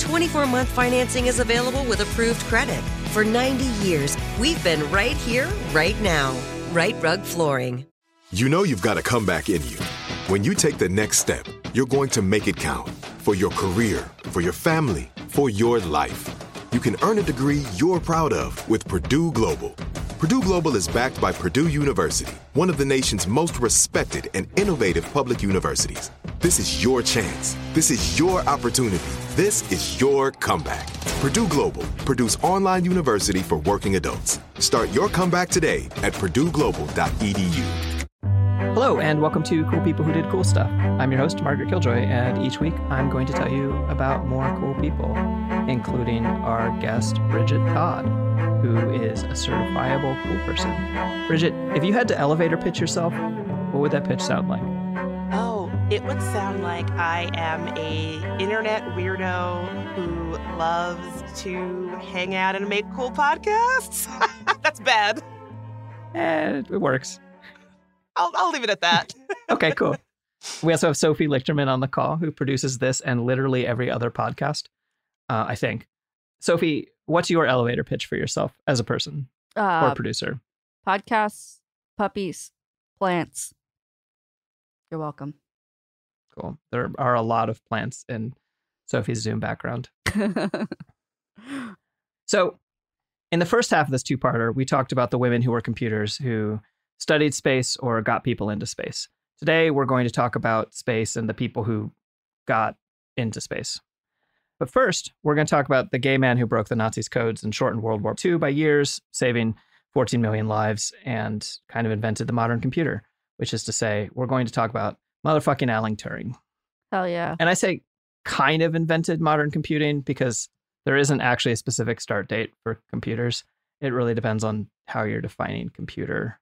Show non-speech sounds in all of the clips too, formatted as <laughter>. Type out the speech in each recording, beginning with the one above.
24 month financing is available with approved credit. For 90 years, we've been right here, right now. Rite Rug Flooring. You know you've got a comeback in you. When you take the next step, you're going to make it count for your career, for your family, for your life. You can earn a degree you're proud of with Purdue Global. Purdue Global is backed by Purdue University, one of the nation's most respected and innovative public universities. This is your chance. This is your opportunity. This is your comeback. Purdue Global, Purdue's online university for working adults. Start your comeback today at purdueglobal.edu. Hello, and welcome to Cool People Who Did Cool Stuff. I'm your host, Margaret Killjoy, and each week I'm going to tell you about more cool people, including our guest, Bridget Todd, who is a certifiable cool person. Bridget, if you had to elevator pitch yourself, what would that pitch sound like? Oh, it would sound like I am a internet weirdo who loves to hang out and make cool podcasts. <laughs> That's bad. Eh, it works. I'll, I'll leave it at that. <laughs> Okay, cool. we also have Sophie Lichterman on the call, who produces this and literally every other podcast, uh, I think. Sophie, what's your elevator pitch for yourself as a person or Uh, producer? podcasts, puppies, plants. You're welcome. Cool. There are a lot of plants in Sophie's Zoom background. <laughs> So, in the first half of this two parter, we talked about the women who were computers who studied space or got people into space. Today, we're going to talk about space and the people who got into space. But first, we're going to talk about the gay man who broke the Nazis' codes and shortened World War II by years, saving 14 million lives, and kind of invented the modern computer, which is to say, we're going to talk about motherfucking Alan Turing. Hell yeah. And I say kind of invented modern computing because there isn't actually a specific start date for computers. It really depends on how you're defining computer.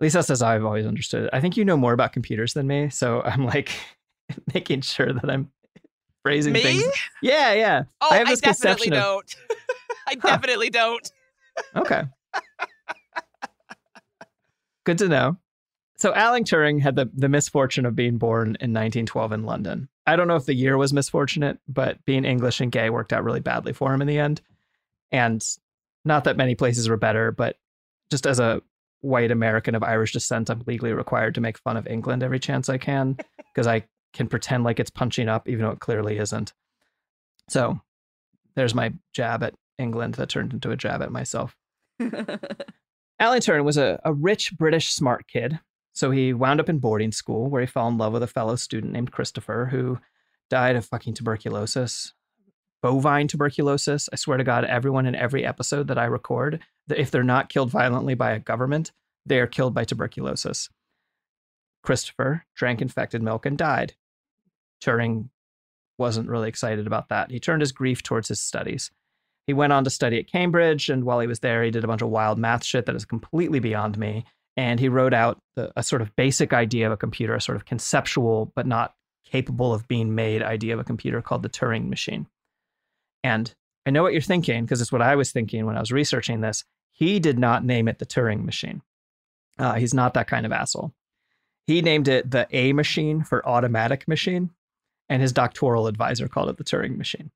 At least that's as I've always understood it. I think you know more about computers than me, so I'm like <laughs> making sure that I'm phrasing Me? things. Yeah, yeah. Oh, I I, have this definitely conception don't. <laughs> I definitely don't. Okay. Good to know. So Alan Turing had the, the misfortune of being born in 1912 in London. I don't know if the year was misfortunate, but being English and gay worked out really badly for him in the end. And not that many places were better, but just as a white American of Irish descent, I'm legally required to make fun of England every chance I can because I can pretend like it's punching up, even though it clearly isn't. So there's my jab at England that turned into a jab at myself. <laughs> Alan Turing was a, a rich British smart kid. So he wound up in boarding school where he fell in love with a fellow student named Christopher who died of fucking tuberculosis, bovine tuberculosis. I swear to God, everyone in every episode that I record, if they're not killed violently by a government, they are killed by tuberculosis. Christopher drank infected milk and died. Turing wasn't really excited about that. He turned his grief towards his studies. He went on to study at Cambridge, and while he was there, he did a bunch of wild math shit that is completely beyond me. And he wrote out the, a sort of basic idea of a computer, a sort of conceptual but not capable of being made idea of a computer called the Turing machine. And I know what you're thinking because it's what I was thinking when I was researching this. He did not name it the Turing machine. Uh, he's not that kind of asshole. He named it the A machine for automatic machine, and his doctoral advisor called it the Turing machine.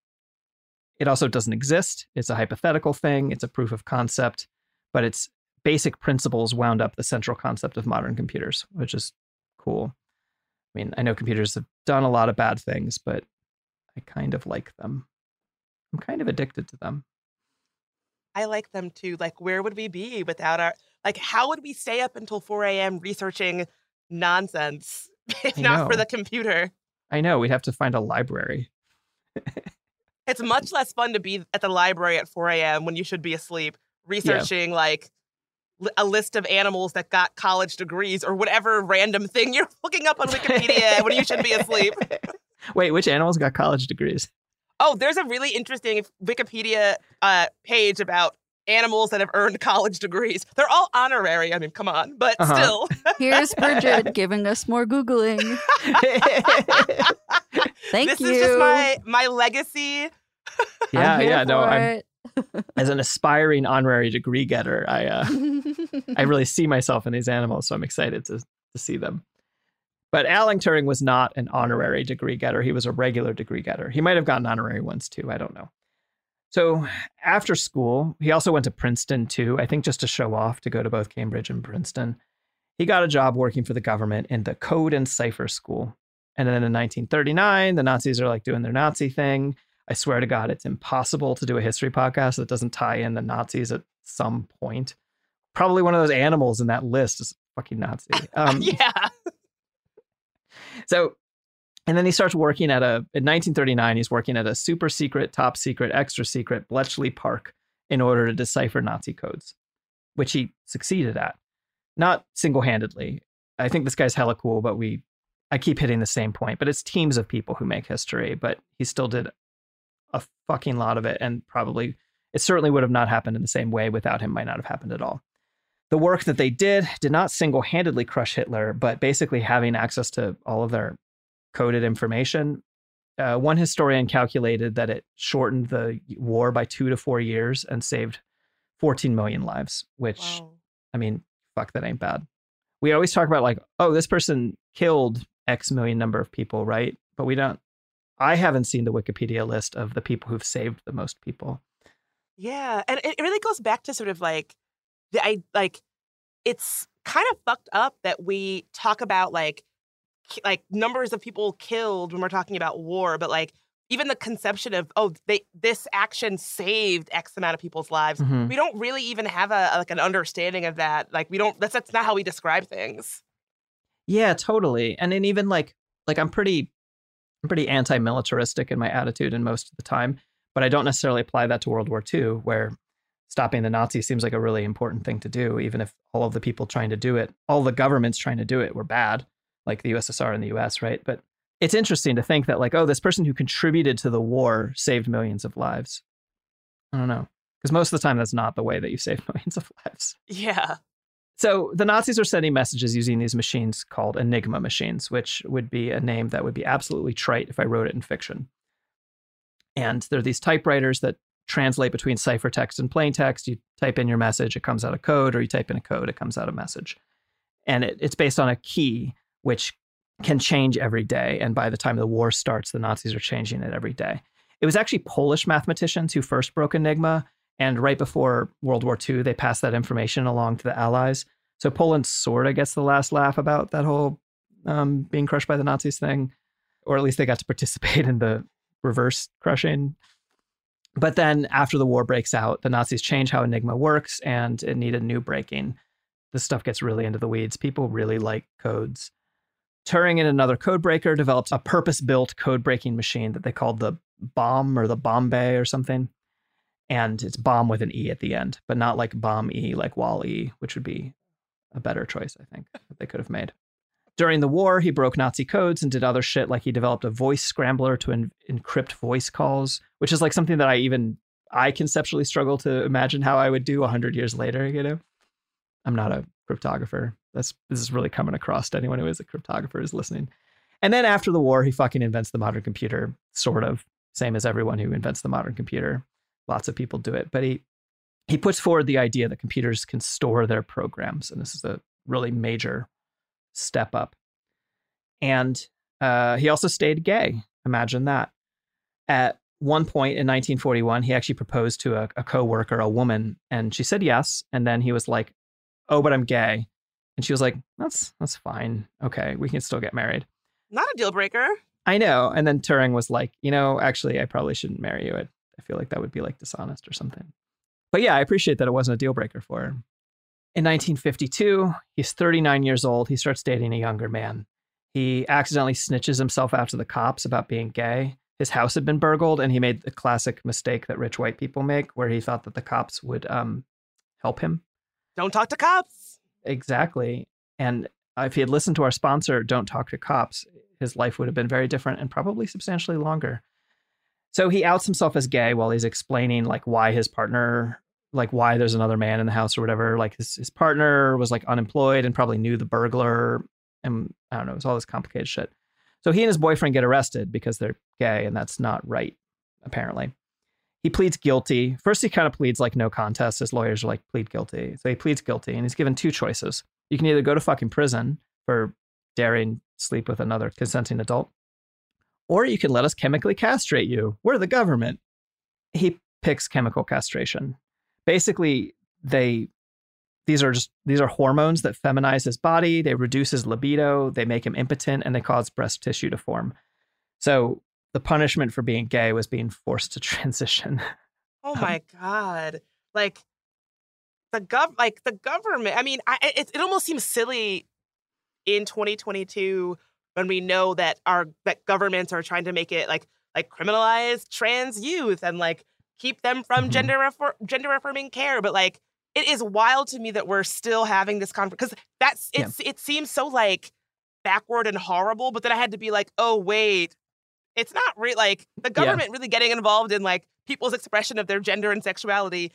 It also doesn't exist. It's a hypothetical thing, it's a proof of concept, but its basic principles wound up the central concept of modern computers, which is cool. I mean, I know computers have done a lot of bad things, but I kind of like them. I'm kind of addicted to them. I like them too. Like, where would we be without our Like, how would we stay up until 4 a.m. researching nonsense <laughs> if not for the computer? I know we'd have to find a library. <laughs> It's much less fun to be at the library at 4 a.m. when you should be asleep, researching like li- a list of animals that got college degrees or whatever random thing <laughs> you're looking up on Wikipedia when you should be asleep. <laughs> Wait, which animals got college degrees? Oh, there's a really interesting Wikipedia uh, page about animals that have earned college degrees. They're all honorary. I mean, come on, but Uh-huh. still. Here's Bridget <laughs> giving us more Googling. <laughs> Thank this you. This is just my my legacy. yeah, I'm yeah. No, I'm <laughs> as an aspiring honorary degree getter. I uh, I really see myself in these animals, so I'm excited to to see them. But Alan Turing was not an honorary degree getter. He was a regular degree getter. He might have gotten honorary ones too. I don't know. So after school, he also went to Princeton too, I think just to show off to go to both Cambridge and Princeton. He got a job working for the government in the Code and Cipher School. And then in 1939, the Nazis are like doing their Nazi thing. I swear to God, it's impossible to do a history podcast that doesn't tie in the Nazis at some point. Probably one of those animals in that list is fucking Nazi. <laughs> Um, yeah. <laughs> so, and then he starts working at a, in 1939, he's working at a super secret, top secret, extra secret Bletchley Park in order to decipher Nazi codes, which he succeeded at. Not single handedly. I think this guy's hella cool, but we, I keep hitting the same point, but it's teams of people who make history, but he still did a fucking lot of it. And probably, it certainly would have not happened in the same way without him, might not have happened at all the work that they did did not single handedly crush Hitler, but basically having access to all of their coded information. Uh, one historian calculated that it shortened the war by two to four years and saved 14 million lives, which, Wow. I mean, fuck, that ain't bad. We always talk about, like, oh, this person killed X million number of people, right? But we don't, I haven't seen the Wikipedia list of the people who've saved the most people. Yeah, and it really goes back to sort of like the I like it's kind of fucked up that we talk about like like numbers of people killed when we're talking about war, but like even the conception of oh they this action saved X amount of people's lives. Mhm. We don't really even have a like an understanding of that. Like we don't that's that's not how we describe things. Yeah, totally. And then even like like I'm pretty I'm pretty anti-militaristic in my attitude and most of the time, but I don't necessarily apply that to World War II, where stopping the Nazis seems like a really important thing to do, even if all of the people trying to do it, all the governments trying to do it were bad, like the USSR and the US, right? But it's interesting to think that like, oh, this person who contributed to the war saved millions of lives. I don't know. Because most of the time that's not the way that you save <laughs> millions of lives. Yeah. So the Nazis are sending messages using these machines called Enigma machines, which would be a name that would be absolutely trite if I wrote it in fiction. And they're these typewriters that translate between ciphertext and plain text. You type in your message, it comes out a code, or you type in a code, it comes out a message. And it, it's based on a key, which can change every day. And by the time the war starts, the Nazis are changing it every day. It was actually Polish mathematicians who first broke Enigma. And right before World War II, they passed that information along to the Allies. So Poland sort of gets the last laugh about that whole um, being crushed by the Nazis thing, or at least they got to <laughs> participate in the reverse crushing. But then after the war breaks out, the Nazis change how Enigma works and it needed new breaking. This stuff gets really into the weeds. People really like codes. Turing and another code breaker developed a purpose built code breaking machine that they called the Bomb or the Bombay or something. And it's bomb with an E at the end, but not like bomb E, like Wall E, which would be a better choice, I think, that they could have made. During the war, he broke Nazi codes and did other shit, like he developed a voice scrambler to en- encrypt voice calls, which is like something that I even I conceptually struggle to imagine how I would do 100 years later, you know. I'm not a cryptographer. That's this is really coming across to anyone who is a cryptographer is listening. And then after the war, he fucking invents the modern computer, sort of, same as everyone who invents the modern computer. Lots of people do it, but he he puts forward the idea that computers can store their programs, and this is a really major step up. And uh, he also stayed gay. Imagine that. At one point in 1941, he actually proposed to a, a coworker, a woman, and she said yes. And then he was like, "Oh, but I'm gay," and she was like, "That's that's fine. Okay, we can still get married." Not a deal breaker. I know. And then Turing was like, "You know, actually, I probably shouldn't marry you. I, I feel like that would be like dishonest or something." But yeah, I appreciate that it wasn't a deal breaker for her. In 1952, he's 39 years old. He starts dating a younger man. He accidentally snitches himself out to the cops about being gay. His house had been burgled, and he made the classic mistake that rich white people make, where he thought that the cops would um, help him. Don't talk to cops. Exactly. And if he had listened to our sponsor, Don't Talk to Cops, his life would have been very different and probably substantially longer. So he outs himself as gay while he's explaining like why his partner, like why there's another man in the house or whatever. Like his, his partner was like unemployed and probably knew the burglar. And I don't know, it was all this complicated shit. So he and his boyfriend get arrested because they're gay, and that's not right, apparently. He pleads guilty. First, he kind of pleads like no contest. His lawyers are like, plead guilty. So he pleads guilty, and he's given two choices. You can either go to fucking prison for daring sleep with another consenting adult, or you can let us chemically castrate you. We're the government. He picks chemical castration. Basically, they these are just these are hormones that feminize his body, they reduce his libido, they make him impotent, and they cause breast tissue to form. So the punishment for being gay was being forced to transition. <laughs> Oh my god! Like the gov, like the government. I mean, I, it it almost seems silly in 2022 when we know that our that governments are trying to make it like like criminalize trans youth and like keep them from Mhm. gender refor- gender affirming care, but like it is wild to me that we're still having this conversation because that's Yeah. it's it seems so like backward and horrible. But then I had to be like, oh wait, it's not re- like the government really getting involved in like people's expression of their gender and sexuality.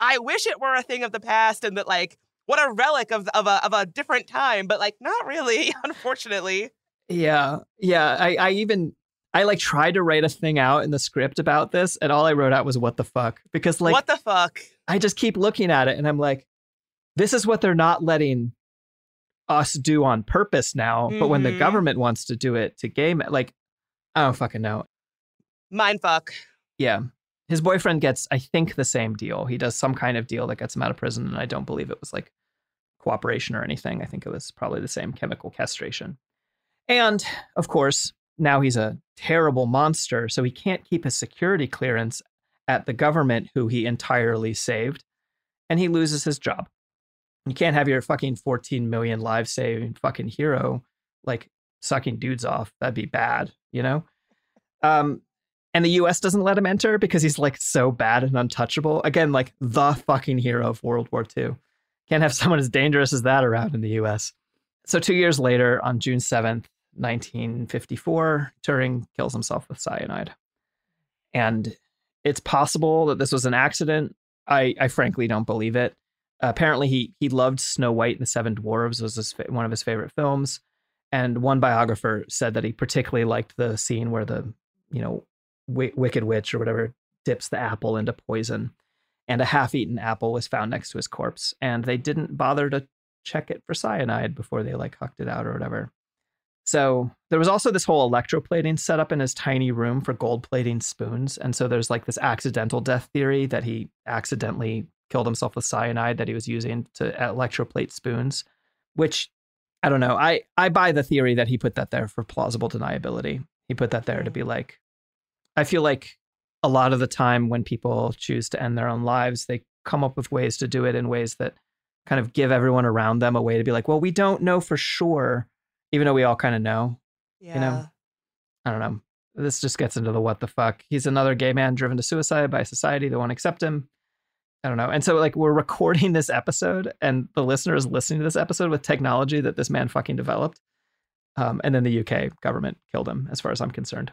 I wish it were a thing of the past and that like what a relic of of a of a different time, but like not really, <laughs> unfortunately. Yeah, yeah. I, I even I like tried to write a thing out in the script about this, and all I wrote out was "what the fuck" because like what the fuck? I just keep looking at it, and I'm like, this is what they're not letting us do on purpose now. But when the Mhm. government wants to do it to gay men, like I don't fucking know. Mind fuck. Yeah, his boyfriend gets I think the same deal. He does some kind of deal that gets him out of prison, and I don't believe it was like cooperation or anything. I think it was probably the same chemical castration. And of course, now he's a terrible monster, so he can't keep his security clearance at the government who he entirely saved, and he loses his job. You can't have your fucking 14 million lives saving fucking hero like sucking dudes off. That'd be bad, you know? Um, and the US doesn't let him enter because he's like so bad and untouchable. Again, like the fucking hero of World War II. Can't have <laughs> someone as dangerous as that around in the US. So, two years later, on June 7th, 1954, Turing kills himself with cyanide. And it's possible that this was an accident. I, I frankly don't believe it. apparently, he, he loved Snow White and the Seven Dwarves, was his, one of his favorite films. And one biographer said that he particularly liked the scene where the, you know, w- Wicked Witch or whatever dips the apple into poison. And a half eaten apple was found next to his corpse. And they didn't bother to check it for cyanide before they like hucked it out or whatever. So there was also this whole electroplating set up in his tiny room for gold plating spoons. And so there's like this accidental death theory that he accidentally killed himself with cyanide that he was using to electroplate spoons, which I don't know. I, I buy the theory that he put that there for plausible deniability. He put that there to be like, I feel like a lot of the time when people choose to end their own lives, they come up with ways to do it in ways that kind of give everyone around them a way to be like, well, we don't know for sure, even though we all kind of know. Yeah. know, I don't know. This just gets into the what the fuck. He's another gay man driven to suicide by society that won't accept him. I don't know. And so, like, we're <laughs> recording this episode, and the listener is listening to this episode with technology that this man fucking developed. Um, and then the UK government killed him, as far as I'm concerned.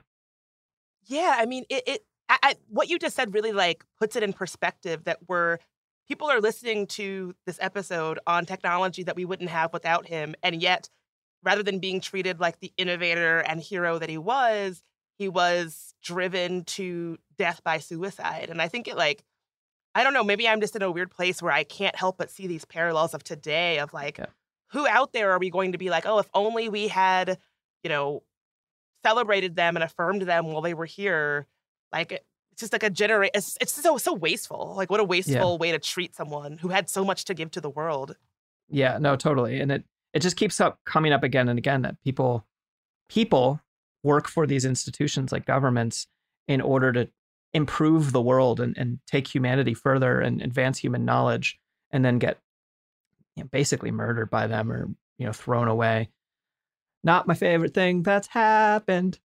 Yeah, I mean, it. it I, I, what you just said really like puts it in perspective that we're people are listening to this episode on technology that we wouldn't have without him, and yet, rather than being treated like the innovator and hero that he was, he was driven to death by suicide. And I think it like, I don't know, maybe I'm just in a weird place where I can't help but see these parallels of today of like, Yeah. who out there are we going to be like, oh, if only we had, you know, celebrated them and affirmed them while they were here. Like it's just like a generate. It's, it's so so wasteful. Like what a wasteful way to treat someone who had so much to give to the world. Yeah, no, totally. And it it just keeps up coming up again and again that people people work for these institutions like governments in order to improve the world and, and take humanity further and advance human knowledge and then get you know, basically murdered by them or you know thrown away. Not my favorite thing that's happened.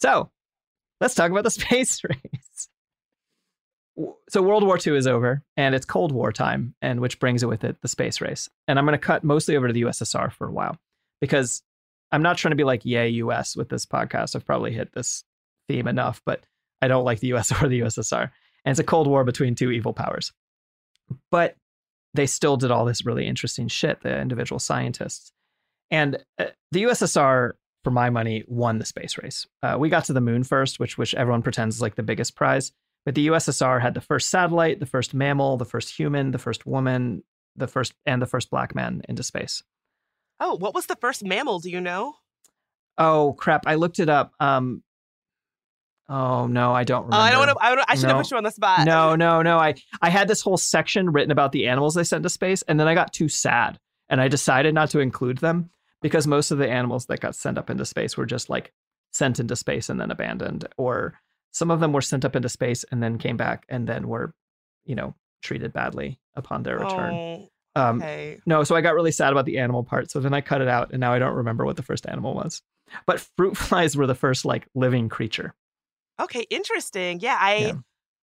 So, let's talk about the <laughs> space race. So World War II is over and it's Cold War time, and which brings it with it the space race. And I'm going to cut mostly over to the USSR for a while because I'm not trying to be like yay US with this podcast. I've probably hit this theme enough, but I don't like the US <laughs> or the USSR. And it's a Cold War between two evil powers. But they still did all this really interesting shit, the individual scientists. And uh, the USSR, for my money, won the space race. Uh, we got to the moon first, which which everyone pretends is like the biggest prize. But the USSR had the first satellite, the first mammal, the first human, the first woman, the first and the first black man into space. Oh, what was the first mammal? Do you know? Oh crap! I looked it up. Um. Oh no, I don't Uh, remember. I don't want to. I, don't- I should have put you on the spot. No, no, no. I I had this whole section written about the animals they sent to space, and then I got too sad, and I decided not to include them because most of the animals that got sent up into space were just like sent into space and then abandoned, or some of them were sent up into space and then came back and then were, you know, treated badly upon their return. Oh, Um, okay. no, so I got really sad about the animal part. So then I cut it out, and now I don't remember what the first animal was. But fruit <laughs> flies were the first like living creature. Okay. Interesting. Yeah. I. Yeah.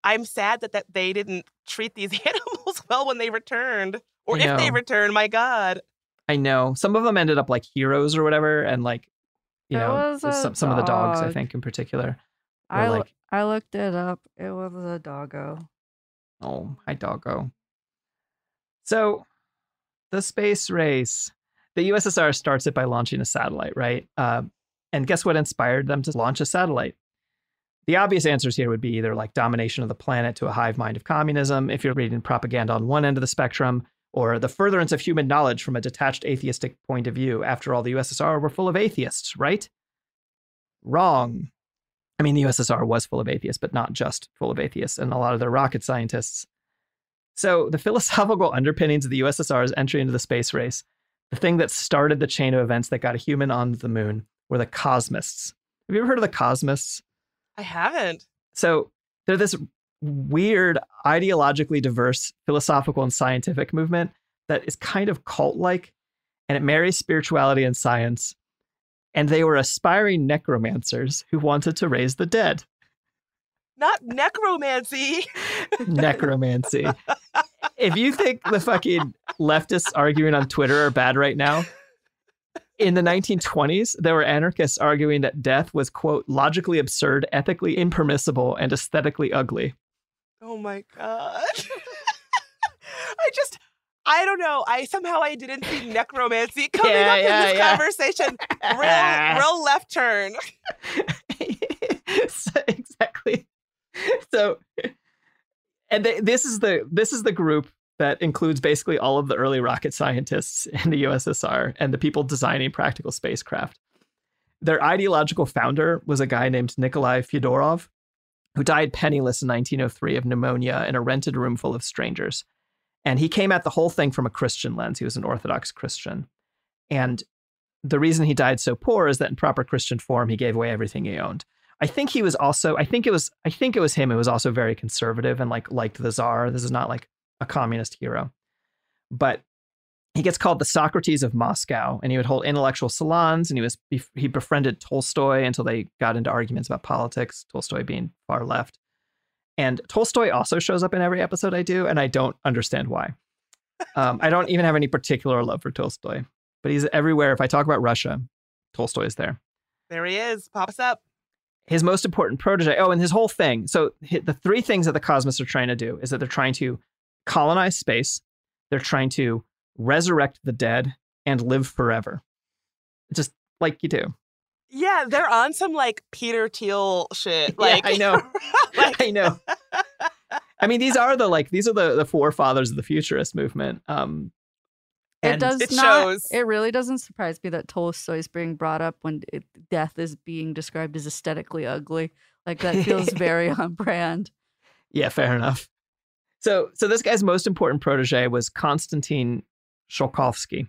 I'm sad that, that they didn't treat these <laughs> animals well when they returned, or I if they returned. My God. I know some of them ended up like heroes or whatever, and like you It know some some of the dogs I think in particular. I, lo- like, I looked it up. It was a doggo. oh, hi doggo. So, the space race. The USSR starts it by launching a satellite, right? Uh, and guess what inspired them to launch a satellite? The obvious answers here would be either like domination of the planet to a hive mind of communism, if you're reading propaganda on one end of the spectrum, or the furtherance of human knowledge from a detached atheistic point of view. After all, the USSR were full of atheists, right? Wrong. I mean, the USSR was full of atheists, but not just full of atheists, and a lot of their rocket scientists. So, the <laughs> philosophical underpinnings of the USSR's entry into the space race, the thing that started the chain of events that got a human on the moon, were the cosmists. Have you ever heard of the cosmists? I haven't. So they're this weird, ideologically diverse philosophical and scientific movement that is kind of cult like, and it marries spirituality and science. And they were aspiring necromancers who wanted to raise the dead. Not necromancy. Necromancy. if you think the fucking leftists arguing on Twitter are bad right now, in the 1920s, there were anarchists arguing that death was, quote, logically absurd, ethically impermissible, and aesthetically ugly. Oh my god. <laughs> I just I don't know. I somehow I didn't see necromancy <laughs> coming Yeah, up yeah, in this yeah. conversation. Real <laughs> real left turn. So- exactly. So, and they, this is the this is the group that includes basically all of the early rocket scientists in the USSR and the people designing practical spacecraft. Their ideological founder was a guy named Nikolai Fyodorov, who died penniless in 1903 of pneumonia in a rented room full of strangers. And he came at the whole thing from a Christian lens. He was an Orthodox Christian. And the reason he died so poor is that in proper Christian form, he gave away everything he owned. I think he was also, I think it was, I think it was him who was also very conservative and like liked the czar. This is not like a communist hero. But he gets called the Socrates of Moscow, and he would hold intellectual salons, and he was he befriended Tolstoy until they got into arguments about politics. Tolstoy being far left, and Tolstoy also shows up in every episode I do, and I don't understand why. Um, I don't even have any particular love for Tolstoy, but he's everywhere. If I talk about Russia, Tolstoy is there There he is. Pops up. his most important protege. Oh, and his whole thing. So the three things that the cosmists are trying to do is that they're trying to colonize space, they're trying to resurrect the dead, and live forever. Just like you do. Yeah, they're on some like Peter Thiel shit. <laughs> Yeah, Like I know. <laughs> like, I know. I mean, these are the like these are the the forefathers of the futurist movement. Um, It does it not. shows. It really doesn't surprise me that Tolstoy's being brought up when it, death is being described as aesthetically ugly. Like that feels <laughs> very on brand. Yeah, fair enough. So, so this guy's most important protege was Konstantin Tsiolkovsky,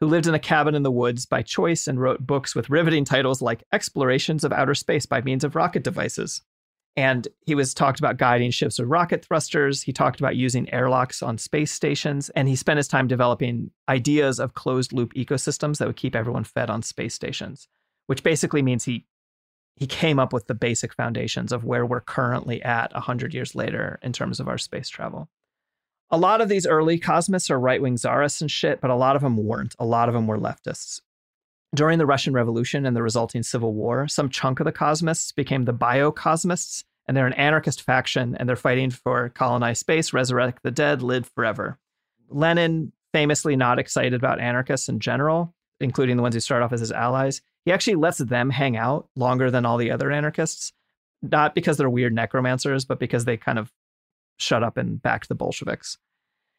who lived in a cabin in the woods by choice and wrote books with riveting titles like Explorations of Outer Space by Means of Rocket Devices And he was talked about guiding ships with rocket thrusters. He talked about using airlocks on space stations. And he spent his time developing ideas of closed loop ecosystems that would keep everyone fed on space stations, which basically means he he came up with the basic foundations of where we're currently at 100 years later in terms of our space travel. A lot of these early cosmists are right wing czarists and shit, but a lot of them weren't. A lot of them were leftists. During the Russian Revolution and the resulting civil war, some chunk of the cosmists became the biocosmists, and they're an anarchist faction, and they're fighting for colonized space, resurrect the dead, live forever. Lenin, famously not excited about anarchists in general, including the ones who start off as his allies, he actually lets them hang out longer than all the other anarchists, not because they're weird necromancers, but because they kind of shut up and backed the Bolsheviks.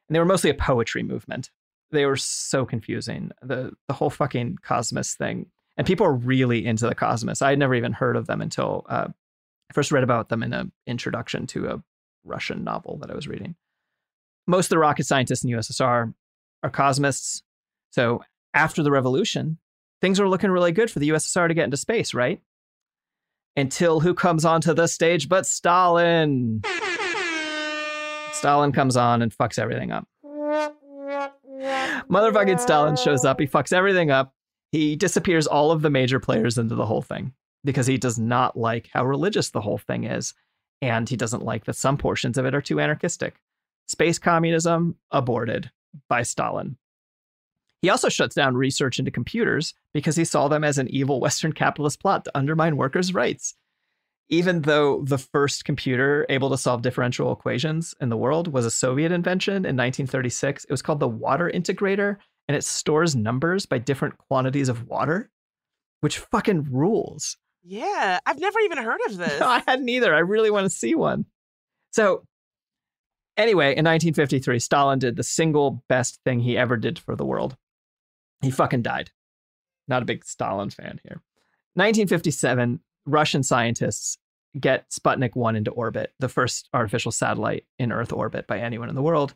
And they were mostly a poetry movement. They were so confusing. The the whole fucking Cosmos thing. And people are really into the Cosmos. I had never even heard of them until uh, I first read about them in an introduction to a Russian novel that I was reading. Most of the rocket scientists in USSR are cosmists. So after the revolution, things were looking really good for the USSR to get into space, right? Until who comes onto the stage but Stalin? Stalin comes on and fucks everything up. Motherfucking Stalin shows up. He fucks everything up. He disappears all of the major players into the whole thing because he does not like how religious the whole thing is. And he doesn't like that some portions of it are too anarchistic. Space communism aborted by Stalin. He also shuts down research into computers because he saw them as an evil Western capitalist plot to undermine workers' rights even though the first computer able to solve differential equations in the world was a Soviet invention in 1936, it was called the water integrator and it stores numbers by different quantities of water, which fucking rules. Yeah, I've never even heard of <laughs> this. No, I hadn't either. I really want to see one. So, anyway, in 1953, Stalin did the single best thing he ever did for the world. He fucking died. Not a big Stalin fan here. 1957, Russian scientists get Sputnik 1 into orbit, the first artificial satellite in Earth orbit by anyone in the world.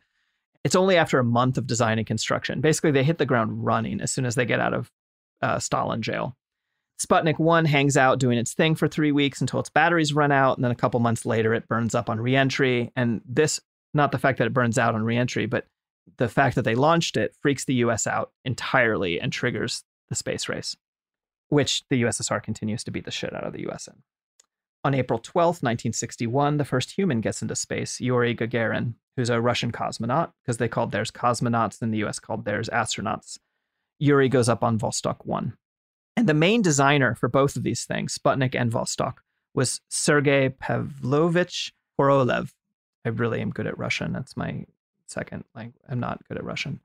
It's only after a month of design and construction. Basically, they hit the ground running as soon as they get out of uh, Stalin jail. Sputnik 1 hangs out doing its thing for three weeks until its batteries run out. And then a couple months later, it burns up on reentry. And this, not the fact that it burns out on reentry, but the fact that they launched it freaks the US out entirely and triggers the space race which the USSR continues to beat the shit out of the US in. On April 12, 1961, the first human gets into space, Yuri Gagarin, who's a Russian cosmonaut, because they called theirs cosmonauts and the US called theirs astronauts. Yuri goes up on Vostok 1. And the main designer for both of these things, Sputnik and Vostok, was Sergei Pavlovich Korolev. I really am good at Russian. That's my second language. I'm not good at Russian.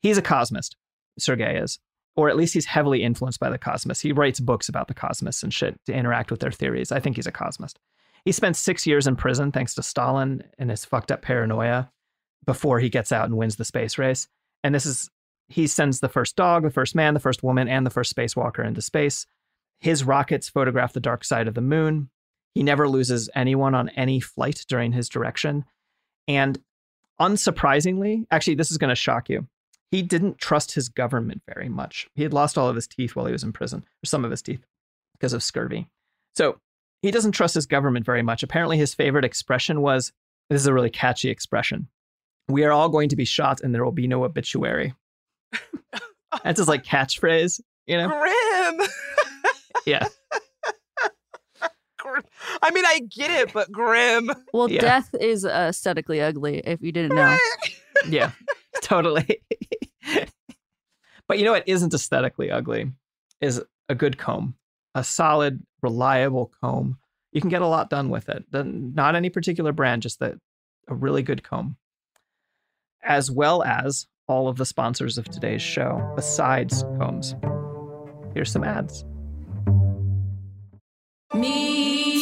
He's a cosmist. Sergei is or at least he's heavily influenced by the cosmos. He writes books about the cosmos and shit to interact with their theories. I think he's a cosmist. He spent six years in prison thanks to Stalin and his fucked up paranoia before he gets out and wins the space race. And this is, he sends the first dog, the first man, the first woman, and the first spacewalker into space. His rockets photograph the dark side of the moon. He never loses anyone on any flight during his direction. And unsurprisingly, actually, this is going to shock you he didn't trust his government very much. He had lost all of his teeth while he was in prison, or some of his teeth, because of scurvy. So he doesn't trust his government very much. Apparently, his favorite expression was this is a really catchy expression. We are all going to be shot and there will be no obituary. That's his like <laughs> catchphrase, you know? Grim. <laughs> yeah. I mean, I get it, but grim. Well, Yeah. death is uh, aesthetically ugly, if you didn't know. <laughs> Yeah, totally. but you know what isn't aesthetically ugly is a good comb, a solid, reliable comb. You can get a lot done with it. The- Not any particular brand, just that a really good comb, as well as all of the sponsors of today's show. Besides combs, here's some ads.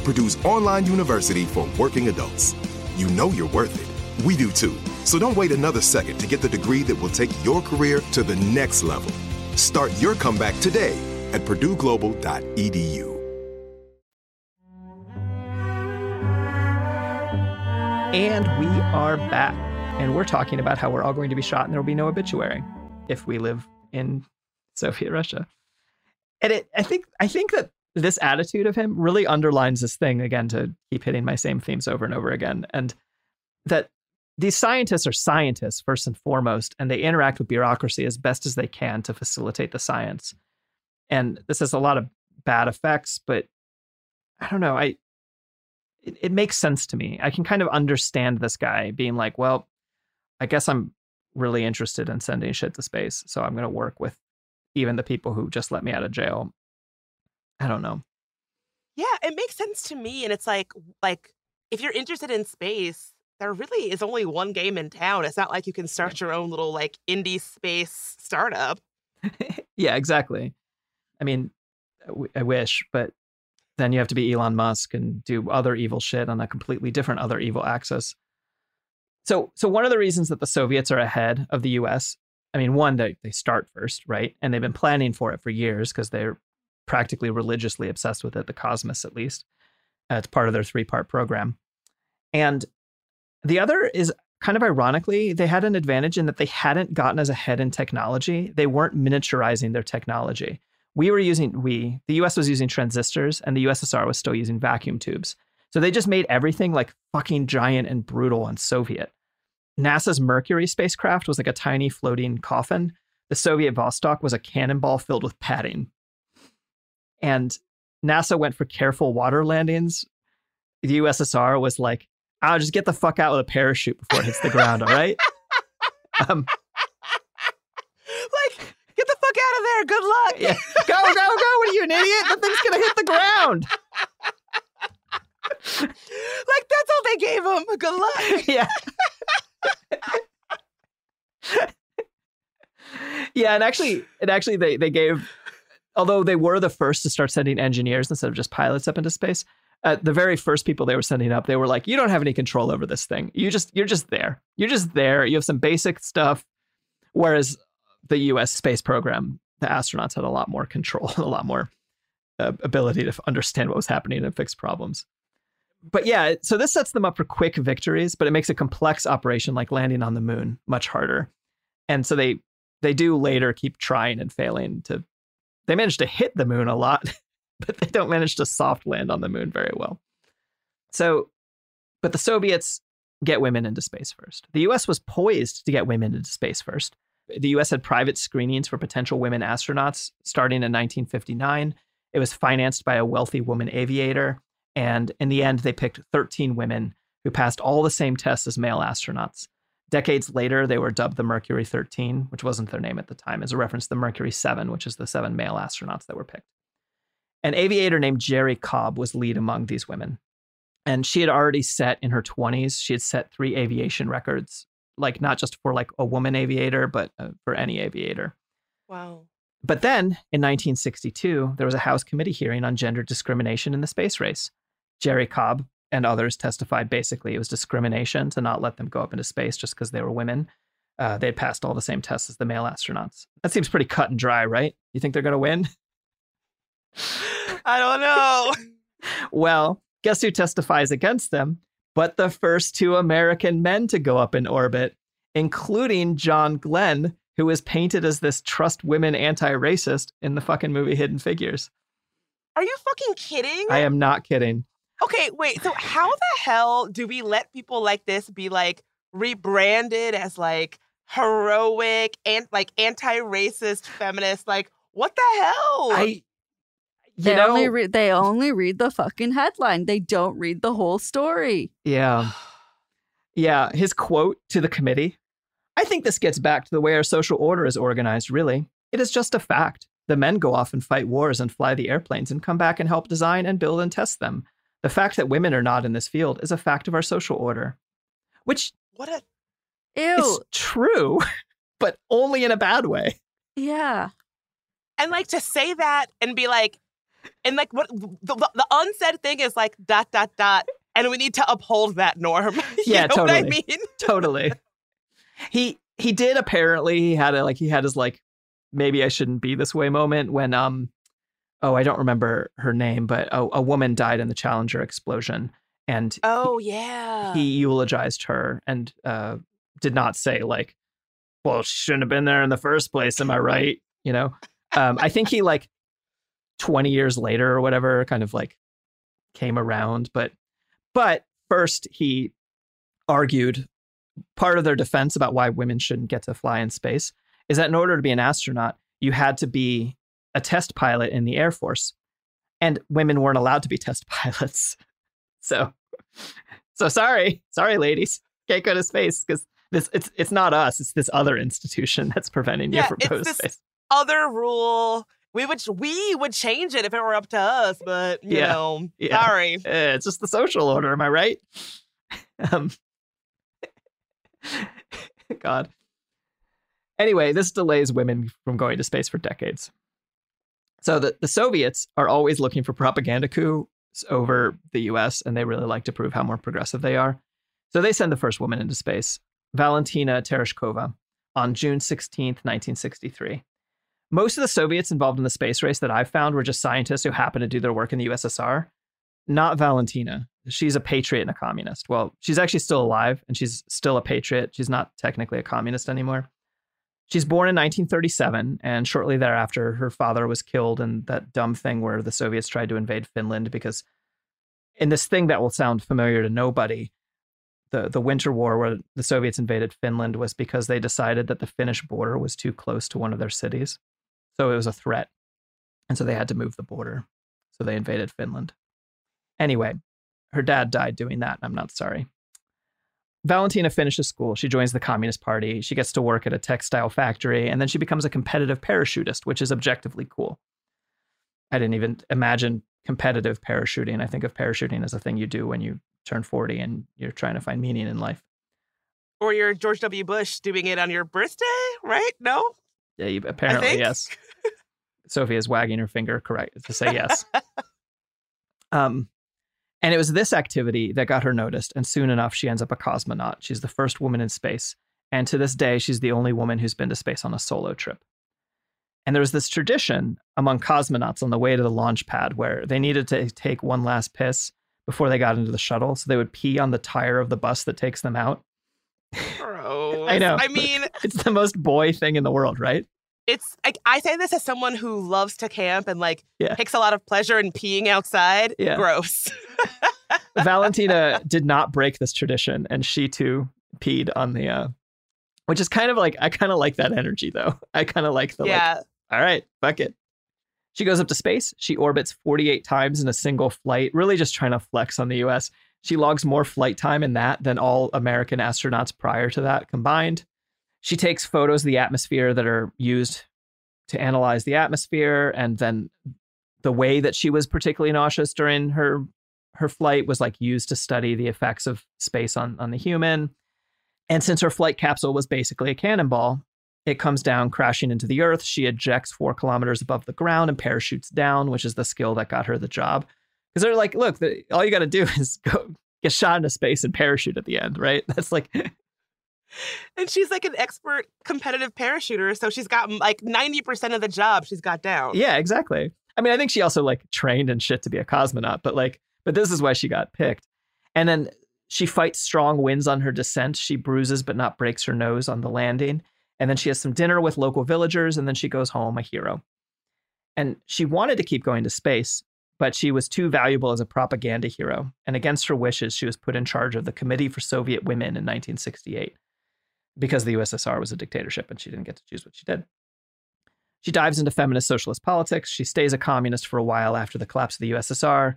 Purdue's online university for working adults. You know you're worth it. We do too. So don't wait another second to get the degree that will take your career to the next level. Start your comeback today at purdueglobal.edu. And we are back. And we're talking about how we're all going to be shot and there will be no obituary if we live in Soviet Russia. And it, I think I think that this attitude of him really underlines this thing again to keep hitting my same themes over and over again. And that these scientists are scientists first and foremost, and they interact with bureaucracy as best as they can to facilitate the science. And this has a lot of bad effects, but I don't know. I it, it makes sense to me. I can kind of understand this guy being like, well, I guess I'm really interested in sending shit to space, so I'm going to work with even the people who just let me out of jail. I don't know. Yeah, it makes sense to me. And it's like, like if you're interested in space, there really is only one game in town. It's not like you can start your own little like indie space startup. <laughs> yeah, exactly. I mean, I, w- I wish, but then you have to be Elon Musk and do other evil shit on a completely different other evil axis. So, so one of the reasons that the Soviets are ahead of the U.S. I mean, one, they they start first, right, and they've been planning for it for years because they're practically religiously obsessed with it. The Cosmos, at least, uh, it's part of their three part program. And the other is kind of ironically, they had an advantage in that they hadn't gotten as ahead in technology. They weren't miniaturizing their technology. We were using we the U.S. was using transistors, and the USSR was still using vacuum tubes. So they just made everything like fucking giant and brutal and Soviet. NASA's Mercury spacecraft was like a tiny floating coffin. The Soviet Vostok was a cannonball filled with padding. And NASA went for careful water landings. The USSR was like, I'll just get the fuck out with a parachute before it hits the ground, all right? <laughs> Um, like, get the fuck out of there. Good luck. yeah. Go, go, go. What are you, an idiot? The thing's going to hit the ground. <laughs> like, that's all they gave him. Good luck. <laughs> yeah. yeah, and actually, and actually, they they gave, although they were the first to start sending engineers instead of just pilots up into space. Uh, the very first people they were sending up, they were like, "You don't have any control over this thing. You just you're just there. You're just there. You have some basic stuff." Whereas the U.S. space program, the astronauts had a lot more control, <laughs> a lot more uh, ability to understand what was happening and fix problems but yeah, so this sets them up for quick victories, but it makes a complex operation like landing on the moon much harder. And so they they do later keep trying and failing to they manage to hit the moon a lot, <laughs> but they don't manage to soft land on the moon very well. So but the Soviets get women into space first. The US was poised to get women into space first. The US had private screenings for potential women astronauts starting in 1959. It was financed by a wealthy woman aviator and in the end, they picked 13 women who passed all the same tests as male astronauts. Decades later, they were dubbed the Mercury 13, which wasn't their name at the time, as a reference to the Mercury 7, which is the seven male astronauts that were picked. An aviator named Jerrie Cobb was lead among these women. And she had already set in her 20s, she had set three aviation records, like not just for like a woman aviator, but uh, for any aviator. Wow. But then in 1962, there was a House committee hearing on gender discrimination in the space race. Jerrie Cobb and others testified basically it was discrimination to not let them go up into space just because they were women. Uh, they had passed all the same tests as the male astronauts. That seems pretty cut and dry, right? You think they're going to win? <laughs> I don't know. <laughs> <laughs> well, guess who testifies against them? But the first two American men to go up in orbit, including John Glenn, who was painted as this trust women anti racist in the fucking movie Hidden Figures. Are you fucking kidding? I am not kidding. Okay, wait. So how the hell do we let people like this be like rebranded as like heroic and like anti-racist feminist? Like what the hell? I They know, only read they only read the fucking headline. They don't read the whole story. Yeah. Yeah. His quote to the committee I think this gets back to the way our social order is organized, really. It is just a fact. The men go off and fight wars and fly the airplanes and come back and help design and build and test them. The fact that women are not in this field is a fact of our social order, which what a Ew. is true, <laughs> but only in a bad way. yeah. and like to say that and be like and like what the, the, the unsaid thing is like dot dot dot and we need to uphold that norm. <laughs> you Yeah, know what I totally. mean? totally. <laughs> He he did apparently he had a like he had his like maybe I shouldn't be this way moment when um oh I don't remember her name but a, a woman died in the Challenger explosion and Oh yeah. he eulogized her and uh did not say like well she shouldn't have been there in the first place am I right you know um I think he like 20 years later or whatever kind of like came around but but first he argued part of their defense about why women shouldn't get to fly in space is that in order to be an astronaut you had to be a test pilot in the air force and women weren't allowed to be test <laughs> pilots so so sorry sorry ladies can't go to space because this it's it's not us it's this other institution that's preventing you from going to this- space Other rule. We would we would change it if it were up to us, but you Yeah, know, yeah. sorry. Eh, it's just the social order am i right <laughs> um <laughs> god anyway this delays women from going to space for decades so the, the soviets are always looking for propaganda coups over the us and they really like to prove how more progressive they are so they send the first woman into space valentina tereshkova on june 16th 1963 most of the soviets involved in the space race that i've found were just scientists who happened to do their work in the ussr not Valentina. She's a patriot and a communist. Well, she's actually still alive and she's still a patriot. She's not technically a communist anymore. She's born in 1937, and shortly thereafter, her father was killed in that dumb thing where the Soviets tried to invade Finland because, in this thing that will sound familiar to nobody, the, the Winter War, where the Soviets invaded Finland, was because they decided that the Finnish border was too close to one of their cities. So it was a threat. And so they had to move the border. So they invaded Finland. Anyway, her dad died doing that. I'm not sorry. Valentina finishes school. She joins the Communist Party. She gets to work at a textile factory, and then she becomes a competitive parachutist, which is objectively cool. I didn't even imagine competitive parachuting. I think of parachuting as a thing you do when you turn 40 and you're trying to find meaning in life. Or you're George W. Bush doing it on your birthday, right? No? Yeah, you, apparently, yes. <laughs> Sophie is wagging her finger correct to say yes. <laughs> um, and it was this activity that got her noticed, and soon enough, she ends up a cosmonaut. She's the first woman in space, and to this day, she's the only woman who's been to space on a solo trip. And there was this tradition among cosmonauts on the way to the launch pad where they needed to take one last piss before they got into the shuttle, so they would pee on the tire of the bus that takes them out. <laughs> I know. I mean, <laughs> It's the most boy thing in the world, right? It's like I say this as someone who loves to camp and like Yeah. takes a lot of pleasure in peeing outside. Yeah. Gross. <laughs> Valentina did not break this tradition, and she too peed on the. uh Which is kind of like I kind of like that energy though. I kind of like the like. yeah. All right, fuck it. She goes up to space. She orbits 48 times in a single flight, really just trying to flex on the US. She logs more flight time in that than all American astronauts prior to that combined. She takes photos of the atmosphere that are used to analyze the atmosphere and then the way that she was particularly nauseous during her her flight was like used to study the effects of space on on the human. And since her flight capsule was basically a cannonball, It comes down crashing into the earth. She ejects four kilometers above the ground and parachutes down, which is the skill that got her the job. Because they're like, look, the, all you got to do <laughs> is go get shot into space and parachute at the end, right? <laughs> That's like, And she's like an expert competitive parachuter, so she's got like 90% of the job she's got down. yeah, exactly. I mean, I think she also like trained and shit to be a cosmonaut, but like, but this is why she got picked. And then she fights strong winds on her descent. She bruises but not breaks her nose on the landing. And then she has some dinner with local villagers, and then she goes home a hero. And she wanted to keep going to space, but she was too valuable as a propaganda hero. And against her wishes, she was put in charge of the Committee for Soviet Women in 1968 because the USSR was a dictatorship and she didn't get to choose what she did. She dives into feminist socialist politics. She stays a communist for a while after the collapse of the USSR.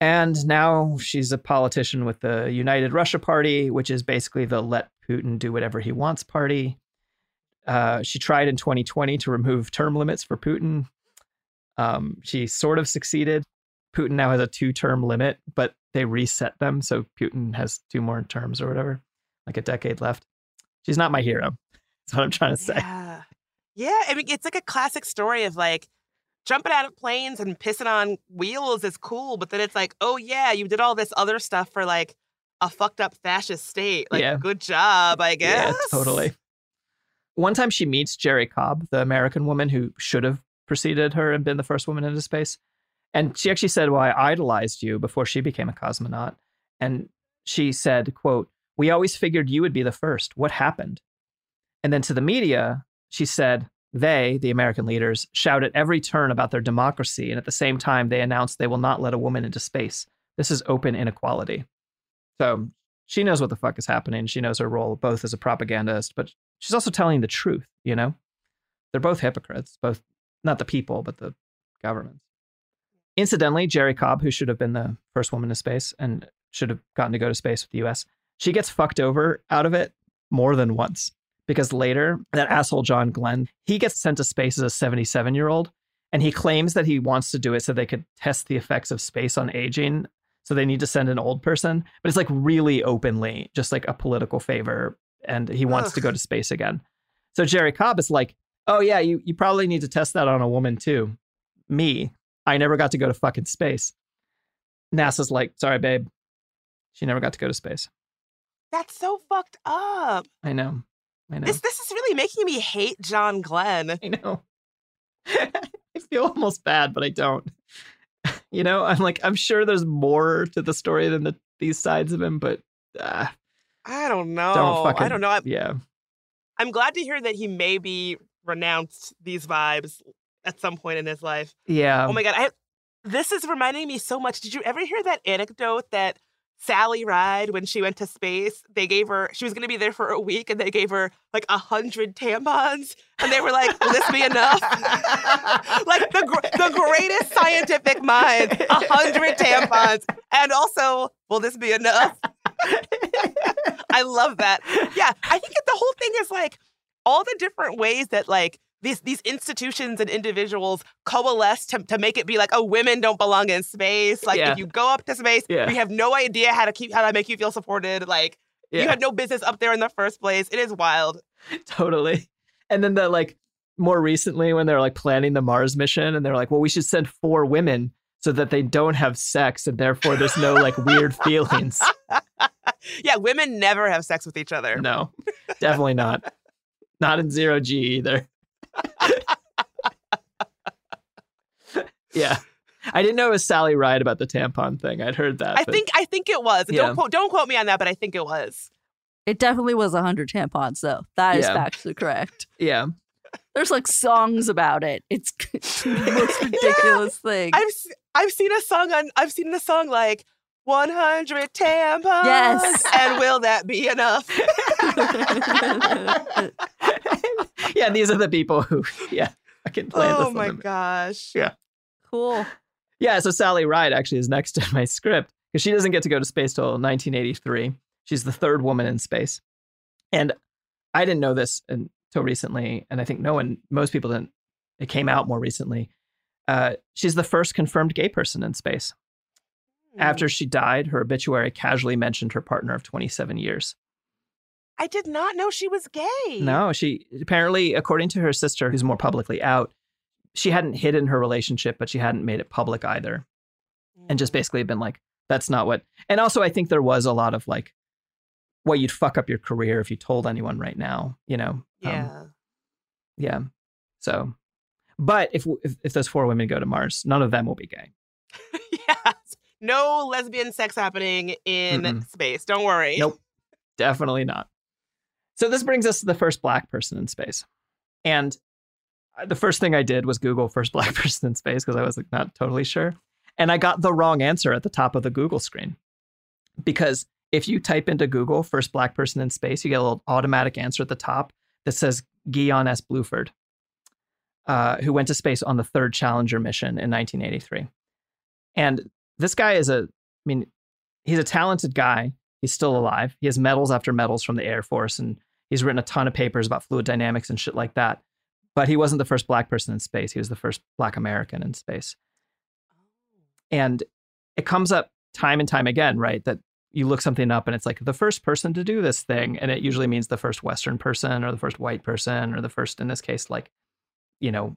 And now she's a politician with the United Russia Party, which is basically the let Putin do whatever he wants party. Uh, she tried in 2020 to remove term limits for Putin. Um, she sort of succeeded. Putin now has a two term limit, but they reset them. So Putin has two more terms or whatever, like a decade left. She's not my hero. That's what I'm trying to say. Yeah. Yeah. I mean, it's like a classic story of like jumping out of planes and pissing on wheels is cool, but then it's like, oh, yeah, you did all this other stuff for like a fucked up fascist state. Like, Yeah. good job, I guess. Yeah, totally. One time she meets Jerrie Cobb, the American woman who should have preceded her and been the first woman into space. And she actually said, Well, I idolized you before she became a cosmonaut. And she said, quote, We always figured you would be the first. What happened? And then to the media, she said, they, the American leaders, shout at every turn about their democracy, and at the same time, they announce they will not let a woman into space. This is open inequality. So she knows what the fuck is happening. She knows her role both as a propagandist, but she's also telling the truth, you know? They're both hypocrites, both not the people, but the governments. Incidentally, Jerrie Cobb, who should have been the first woman to space and should have gotten to go to space with the US, she gets fucked over out of it more than once. Because later, that asshole John Glenn, he gets sent to space as a 77 year old, and he claims that he wants to do it so they could test the effects of space on aging. So they need to send an old person, but it's like really openly, just like a political favor, and he wants to go to space again. So Jerrie Cobb is like, oh yeah, you, you probably need to test that on a woman too. Me, I never got to go to fucking space. NASA's like, sorry, babe. She never got to go to space. That's so fucked up. I know. I know. This this is really making me hate John Glenn. I know. <laughs> I feel almost bad, but I don't. <laughs> You know, I'm like, I'm sure there's more to the story than the, these sides of him, but uh, I don't know. don't fucking. I don't know. I'm, Yeah. I'm glad to hear that he maybe renounced these vibes at some point in his life. Yeah. oh my god, I this is reminding me so much. Did you ever hear that anecdote that Sally Ride, when she went to space, they gave her she was going to be there for a week, and they gave her like a hundred tampons, and they were like, "Will this be enough?" <laughs> like the gr- the greatest scientific mind, a hundred tampons, and also, will this be enough? I love that. Yeah, I think the whole thing is like all the different ways that like these these institutions and individuals coalesce to, to make it be like, oh, women don't belong in space. Like Yeah. if you go up to space, Yeah. we have no idea how to keep how to make you feel supported. Like you Yeah. had no business up there in the first place. It is wild. totally. And then the like more recently when they're like planning the Mars mission and they're like, well, we should send four women so that they don't have sex and therefore there's no like weird feelings. <laughs> Yeah, women never have sex with each other. No, definitely not. Not in zero G either. Yeah. I didn't know it was Sally Ride about the tampon thing. I'd heard that. I but- think I think it was. Yeah. Don't quote don't quote me on that, but I think it was. It definitely was 100 tampons, though. That is Yeah. factually correct. Yeah. There's like songs about it. It's <laughs> the most <laughs> ridiculous thing. I've s- I've seen a song on I've seen a song like 100 tampons. Yes. And will that be enough? <laughs> yeah, these are the people who, yeah, I can play this. oh my them. gosh. Yeah. cool. Yeah, so Sally Ride actually is next <laughs> in my script because she doesn't get to go to space till 1983. She's the third woman in space. And I didn't know this until recently, and I think no one, most people didn't. It came out more recently. Uh, she's the first confirmed gay person in space. Hmm. After she died, her obituary casually mentioned her partner of 27 years. I did not know she was gay. No, she apparently, according to her sister, who's more publicly out, she hadn't hidden her relationship, but she hadn't made it public either. And just basically been like, that's not what. And also, I think there was a lot of like, well, you'd fuck up your career if you told anyone right now, you know? Um, Yeah. yeah. So, but if, if if those four women go to Mars, none of them will be gay. <laughs> yes. No lesbian sex happening in Mm-mm. space. Don't worry. Nope. Definitely not. So this brings us to the first black person in space. And uh, the first thing I did was Google first <laughs> black person in space because I was like not totally sure. And I got the wrong answer at the top of the Google screen. Because if you type into Google first black person in space, you get a little automatic answer at the top that says Guion S. Bluford, uh, who went to space on the third Challenger mission in 1983. And this guy is a, I mean, he's a talented guy. He's still alive. He has medals after medals from the Air Force, and he's written a ton of papers about fluid dynamics and shit like that. But he wasn't the first black person in space. He was the first black American in space. And it comes up time and time again, right? That you look something up and it's like the first person to do this thing. And it usually means the first Western person or the first white person or the first, in this case, like, you know,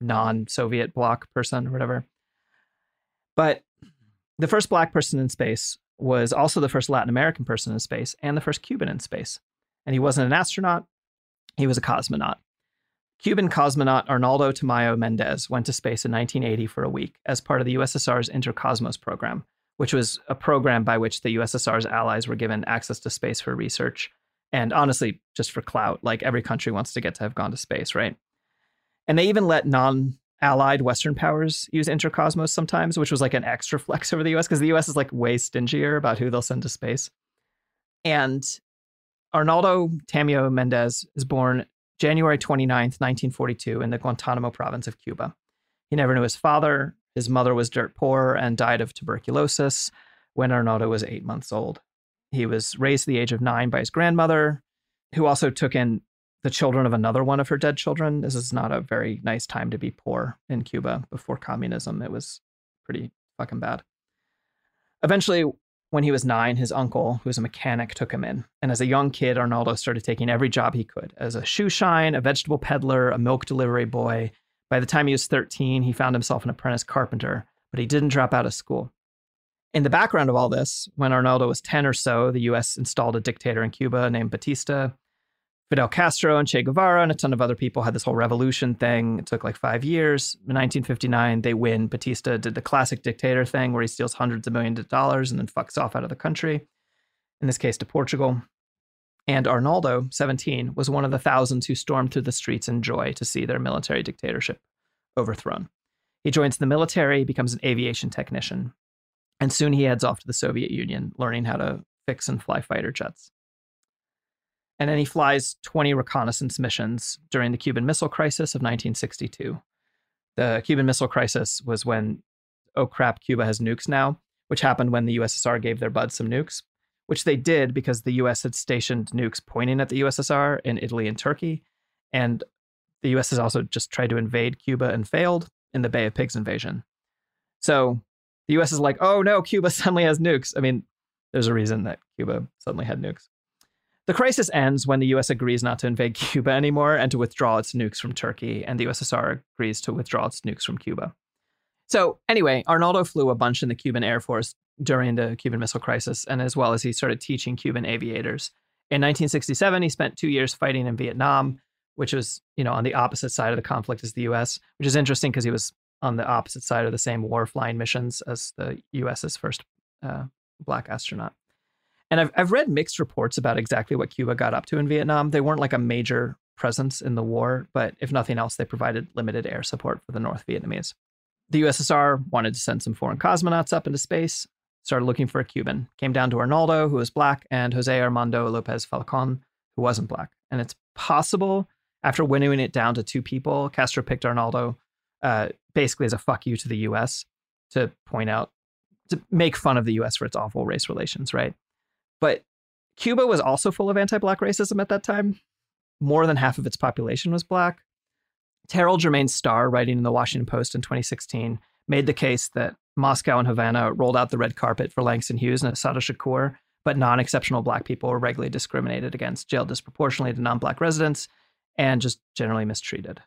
non Soviet bloc person or whatever. But the first black person in space was also the first Latin American person in space and the first Cuban in space. And he wasn't an astronaut, he was a cosmonaut. Cuban cosmonaut Arnaldo Tamayo Mendez went to space in 1980 for a week as part of the USSR's Intercosmos program, which was a program by which the USSR's allies were given access to space for research. And honestly, just for clout, like every country wants to get to have gone to space, right? And they even let non allied Western powers use Intercosmos sometimes, which was like an extra flex over the US because the US is like way stingier about who they'll send to space. And Arnaldo Tamayo Mendez is born January 29th, 1942, in the Guantanamo province of Cuba. He never knew his father. His mother was dirt poor and died of tuberculosis when Arnaldo was eight months old. He was raised to the age of nine by his grandmother, who also took in the children of another one of her dead children. This is not a very nice time to be poor in Cuba before communism. It was pretty fucking bad. Eventually, when he was nine, his uncle, who was a mechanic, took him in. And as a young kid, Arnaldo started taking every job he could as a shoe shine, a vegetable peddler, a milk delivery boy. By the time he was 13, he found himself an apprentice carpenter, but he didn't drop out of school. In the background of all this, when Arnaldo was 10 or so, the US installed a dictator in Cuba named Batista. Fidel Castro and Che Guevara and a ton of other people had this whole revolution thing. It took like five years. In 1959, they win. Batista did the classic dictator thing where he steals hundreds of millions of dollars and then fucks off out of the country, in this case to Portugal. And Arnaldo, 17, was one of the thousands who stormed through the streets in joy to see their military dictatorship overthrown. He joins the military, becomes an aviation technician, and soon he heads off to the Soviet Union, learning how to fix and fly fighter jets. And then he flies 20 reconnaissance missions during the Cuban Missile Crisis of 1962. The Cuban Missile Crisis was when, oh crap, Cuba has nukes now, which happened when the USSR gave their buds some nukes, which they did because the US had stationed nukes pointing at the USSR in Italy and Turkey. And the US has also just tried to invade Cuba and failed in the Bay of Pigs invasion. So the US is like, oh no, Cuba <laughs> suddenly has nukes. I mean, there's a reason that Cuba suddenly had nukes. The crisis ends when the US agrees not to invade <laughs> Cuba anymore and to withdraw its nukes from Turkey, and the USSR agrees to withdraw its nukes from Cuba. So, anyway, Arnaldo flew a bunch in the Cuban Air Force during the Cuban Missile Crisis, and as well as he started teaching Cuban aviators. In 1967, he spent two years fighting in Vietnam, which was, you know, on the opposite side of the conflict as the US, which is interesting because he was on the opposite side of the same war flying missions as the US's first uh, black astronaut. And I've, I've read mixed reports about exactly what Cuba got up to in Vietnam. They weren't like a major presence in the war, but if nothing else, they provided limited air support for the North Vietnamese. The USSR wanted to send some foreign cosmonauts up into space, started looking for a Cuban. Came down to Arnaldo, who was black, and Jose Armando Lopez Falcon, who wasn't black. And it's possible, after winnowing it down to two people, Castro picked Arnaldo uh, basically as a fuck you to the US to point out, to make fun of the US for its awful race relations, right? But Cuba was also full of anti black racism at that time. More than half of its population was black. Terrell Jermaine Starr, writing in the Washington Post in 2016, made the case that Moscow and Havana rolled out the red carpet for Langston Hughes and Assata Shakur but non exceptional black people were regularly discriminated against, jailed disproportionately to non black residents, and just generally mistreated.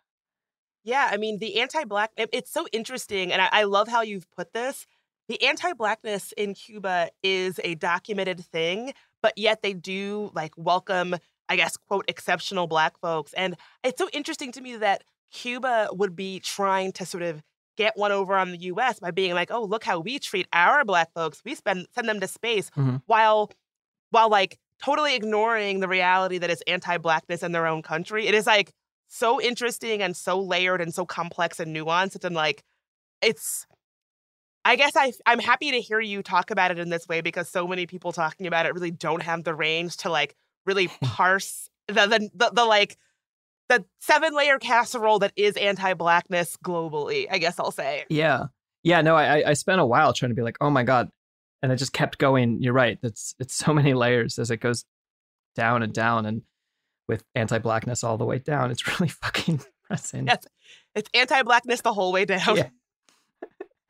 Yeah, I mean, the anti black, it's so interesting. And I, I love how you've put this. The anti blackness in Cuba is a documented thing, but yet they do like welcome, I guess, quote, exceptional black folks. And it's so interesting to me that Cuba would be trying to sort of get one over on the US by being like, oh, look how we treat our black folks. We spend send them to space mm-hmm. while while like totally ignoring the reality that is anti-blackness in their own country. It is like so interesting and so layered and so complex and nuanced. And like it's I guess I I'm happy to hear you talk about it in this way because so many people talking about it really don't have the range to like really <laughs> hmm. parse the the, the, the like the seven layer casserole that is anti-blackness globally i guess i'll say. Yeah. Yeah no i i spent a while trying to be like oh my god and it just kept going. You're right it's it's so <laughs> many layers as it goes down and down and with anti-blackness all the way down. It's really <laughs> fucking depressing. Yes it's anti-blackness the whole way down. Yeah.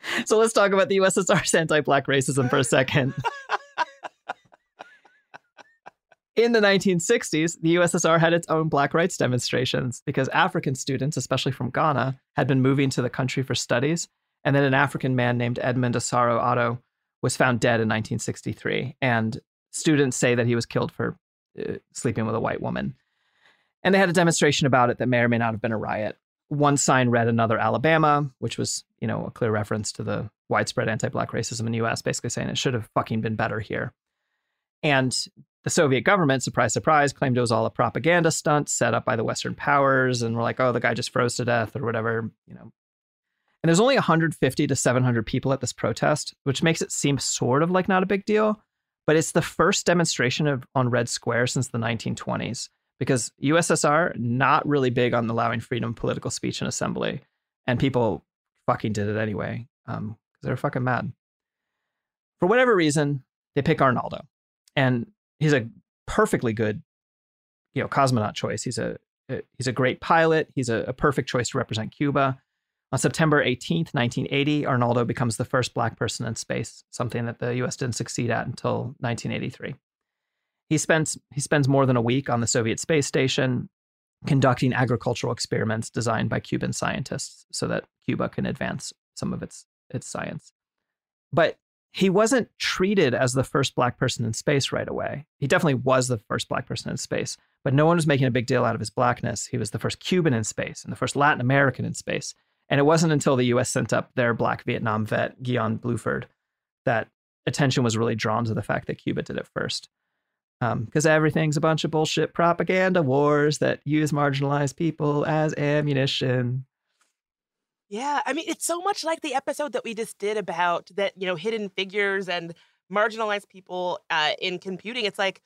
<laughs> so let's talk about the ussr's anti-black racism for a second <laughs> In the 1960s, the USSR had its own black rights demonstrations because African students, especially from Ghana, had been moving to the country for studies. And then an African man named Edmund Assare-Addo was found dead in 1963. And students say that he was killed for uh, sleeping with a white woman. And they had a demonstration about it that may or may not have been a riot. One sign read another Alabama, which was, you know, a clear reference to the widespread anti-black racism in the US, basically saying it should have fucking been better here. And the Soviet government, surprise, surprise, claimed it was all a propaganda stunt set up by the Western powers, and we're like, oh, the guy just froze to death or whatever, you know. And there's only 150 to 700 people at this protest, which makes it seem sort of like not a big deal. But it's the first demonstration of on Red Square since the 1920s, because USSR not really big on allowing freedom of political speech and assembly, and people fucking did it anyway because um, they were fucking mad. For whatever reason, they pick Arnaldo, and he's a perfectly good, you know, cosmonaut choice. He's a, he's a great pilot. He's a, a perfect choice to represent Cuba. On September 18th, 1980, Arnaldo becomes the first black person in space, something that the US didn't succeed at until 1983. He spends he spends more than a week on the Soviet space station conducting agricultural experiments designed by Cuban scientists so that Cuba can advance some of its its science. But he wasn't treated as the first black person in space right away. He definitely was the first black person in space, but no one was making a big deal out of his blackness. He was the first Cuban in space and the first Latin American in space. And it wasn't until the US sent up their black Vietnam vet, Guion Bluford, that attention was really drawn to the fact that Cuba did it first. Because um, everything's a bunch of bullshit propaganda wars that use marginalized people as ammunition. Yeah, I mean, it's so much like the episode that we just did about that, you know, hidden figures and marginalized people uh, in computing. It's like,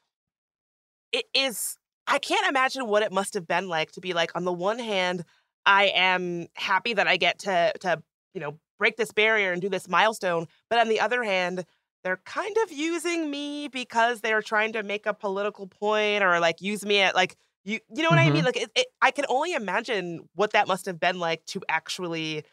it is, I can't imagine what it must have been like to be like, on the one hand, I am happy that I get to, to, you know, break this barrier and do this milestone. But on the other hand, they're kind of using me because they're trying to make a political point or like use me at like you you know what mm-hmm. I mean? Mm-hmm. Like it, it, I can only imagine what that must have been like to actually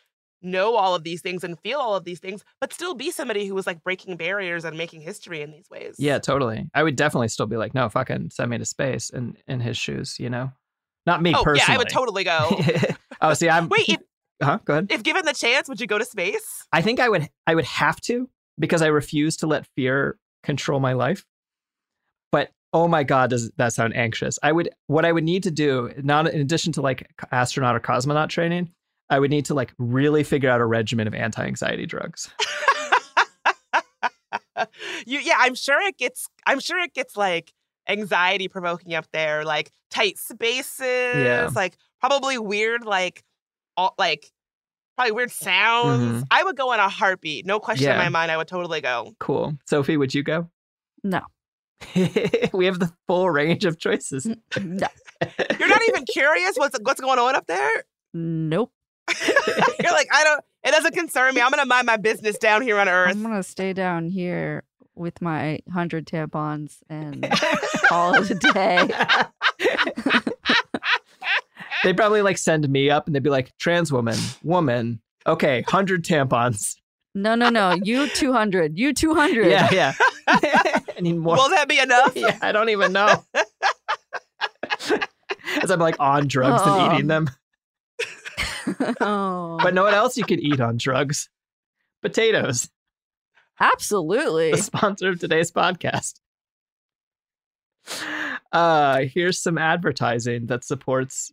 know all of these things and feel all of these things, but still be somebody who was like breaking barriers and making history in these ways. Yeah, totally. I would definitely still be like, no, fucking send me to space in in his shoes, you know? Not me oh, personally. Yeah, I would totally go. <laughs> oh, see, <laughs> I'm Wait, if, <laughs> huh? Go ahead. If given the chance, would you go to space? I think I would I would have to because I refuse to let fear control my life. But oh my god does that sound anxious i would what i would need to do not in addition to like astronaut or cosmonaut training i would need to like really figure out a regimen of anti-anxiety drugs <laughs> you yeah i'm sure it gets i'm sure it gets like anxiety provoking up there like tight spaces yeah. like probably weird like all like probably weird sounds mm-hmm. i would go in a heartbeat no question yeah. in my mind i would totally go cool sophie would you go no <laughs> we have the full range of choices. No. <laughs> You're not even curious what's what's going on up there? Nope. <laughs> You're like, I don't it doesn't concern me. I'm gonna mind my business down here on Earth. I'm gonna stay down here with my hundred tampons and call it a day. They'd probably like send me up and they'd be like, trans woman, woman, okay, hundred tampons. No, no, no. You 200. You 200. Yeah, yeah. <laughs> I need more. Will that be enough? yeah, I don't even know. <laughs> As I'm like on drugs Oh. and eating them. <laughs> oh, But know what else you could eat on drugs? Potatoes. absolutely. the sponsor of today's podcast. Uh, here's some advertising that supports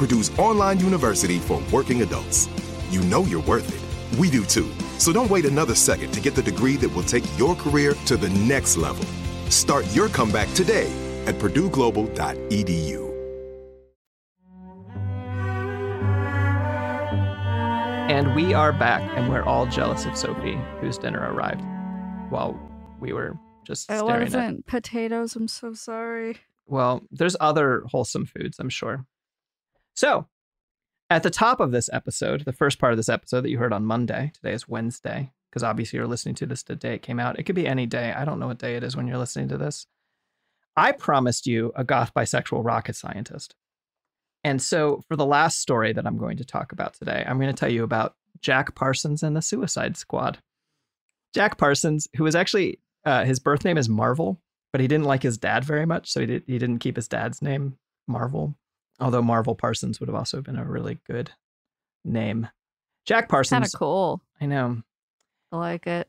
Purdue's online university for working adults. You know you're worth it. We do too. So don't wait another second to get the degree that will take your career to the next level. Start your comeback today at purdueglobal.edu. And we are back, and we're all jealous of Sophie, whose dinner arrived while we were just It staring at. wasn't potatoes. I'm so sorry. Well, there's other wholesome foods, I'm sure. So, at the top of this episode, the first part of this episode that you heard on Monday, today is Wednesday, because obviously you're listening to this the day it came out. It could be any day. I don't know what day it is when you're listening to this. I promised you a goth bisexual rocket scientist. And so, for the last story that I'm going to talk about today, I'm going to tell you about Jack Parsons and the Suicide Squad. Jack Parsons, who was actually, uh, his birth name is Marvel, but he didn't like his dad very much, so he, did, he didn't keep his dad's name Marvel. Although Marvel Parsons would have also been a really good name. Jack Parsons. Kind of cool. I know. I like it.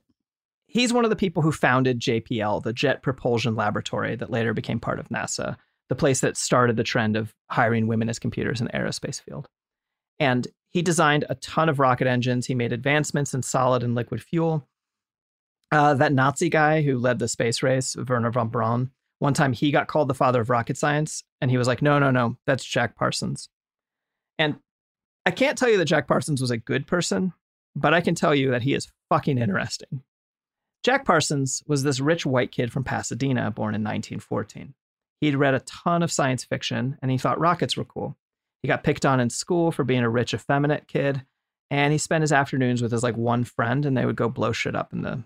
He's one of the people who founded JPL, the Jet Propulsion Laboratory that later became part of NASA, the place that started the trend of hiring women as computers in the aerospace field. And he designed a ton of rocket engines. He made advancements in solid and liquid fuel. Uh, that Nazi guy who led the space race, Wernher von Braun, one time he got called the father of rocket science, and he was like, no, no, no, that's Jack Parsons. And I can't tell you that Jack Parsons was a good person, but I can tell you that he is fucking interesting. Jack Parsons was this rich white kid from Pasadena, born in 1914. He'd read a ton of science fiction and he thought rockets were cool. He got picked on in school for being a rich, effeminate kid, and he spent his afternoons with his like one friend, and they would go blow shit up in the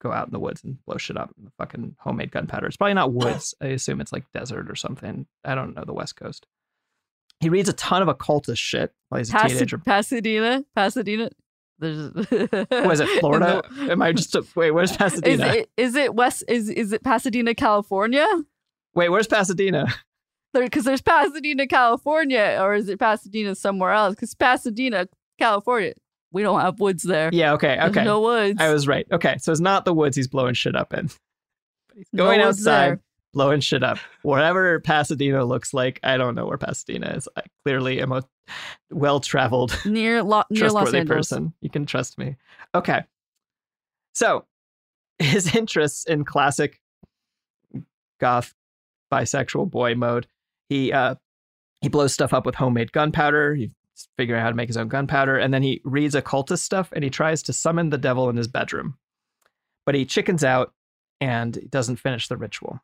go out in the woods and blow shit up in the fucking homemade gunpowder. It's probably not woods. <laughs> I assume it's like desert or something. I don't know the West Coast. He reads a ton of occultist shit while he's a Pas- teenager. Pasadena, Pasadena. There's <laughs> Was it Florida? Am I just a, wait? Where's <laughs> Is Pasadena? it is it West? Is is it Pasadena, California? Wait, where's Pasadena? Because there's Pasadena, California, or is it Pasadena somewhere else? Because Pasadena, California, we don't have woods there. Yeah, okay, There's okay. no woods. I was right. Okay, so it's not the woods he's blowing shit up in. But he's going woods outside, there. blowing shit up. Whatever Pasadena looks like, I don't know where Pasadena is. I clearly am a well-traveled, <laughs> near Lo- near Los Angeles. person. You can trust me. Okay. So <laughs> his interests in classic goth bisexual boy mode. He uh he blows stuff up with homemade gunpowder. He figuring out how to make his own gunpowder. And then he reads occultist stuff and he tries to summon the devil in his bedroom. But he chickens out and doesn't finish the ritual.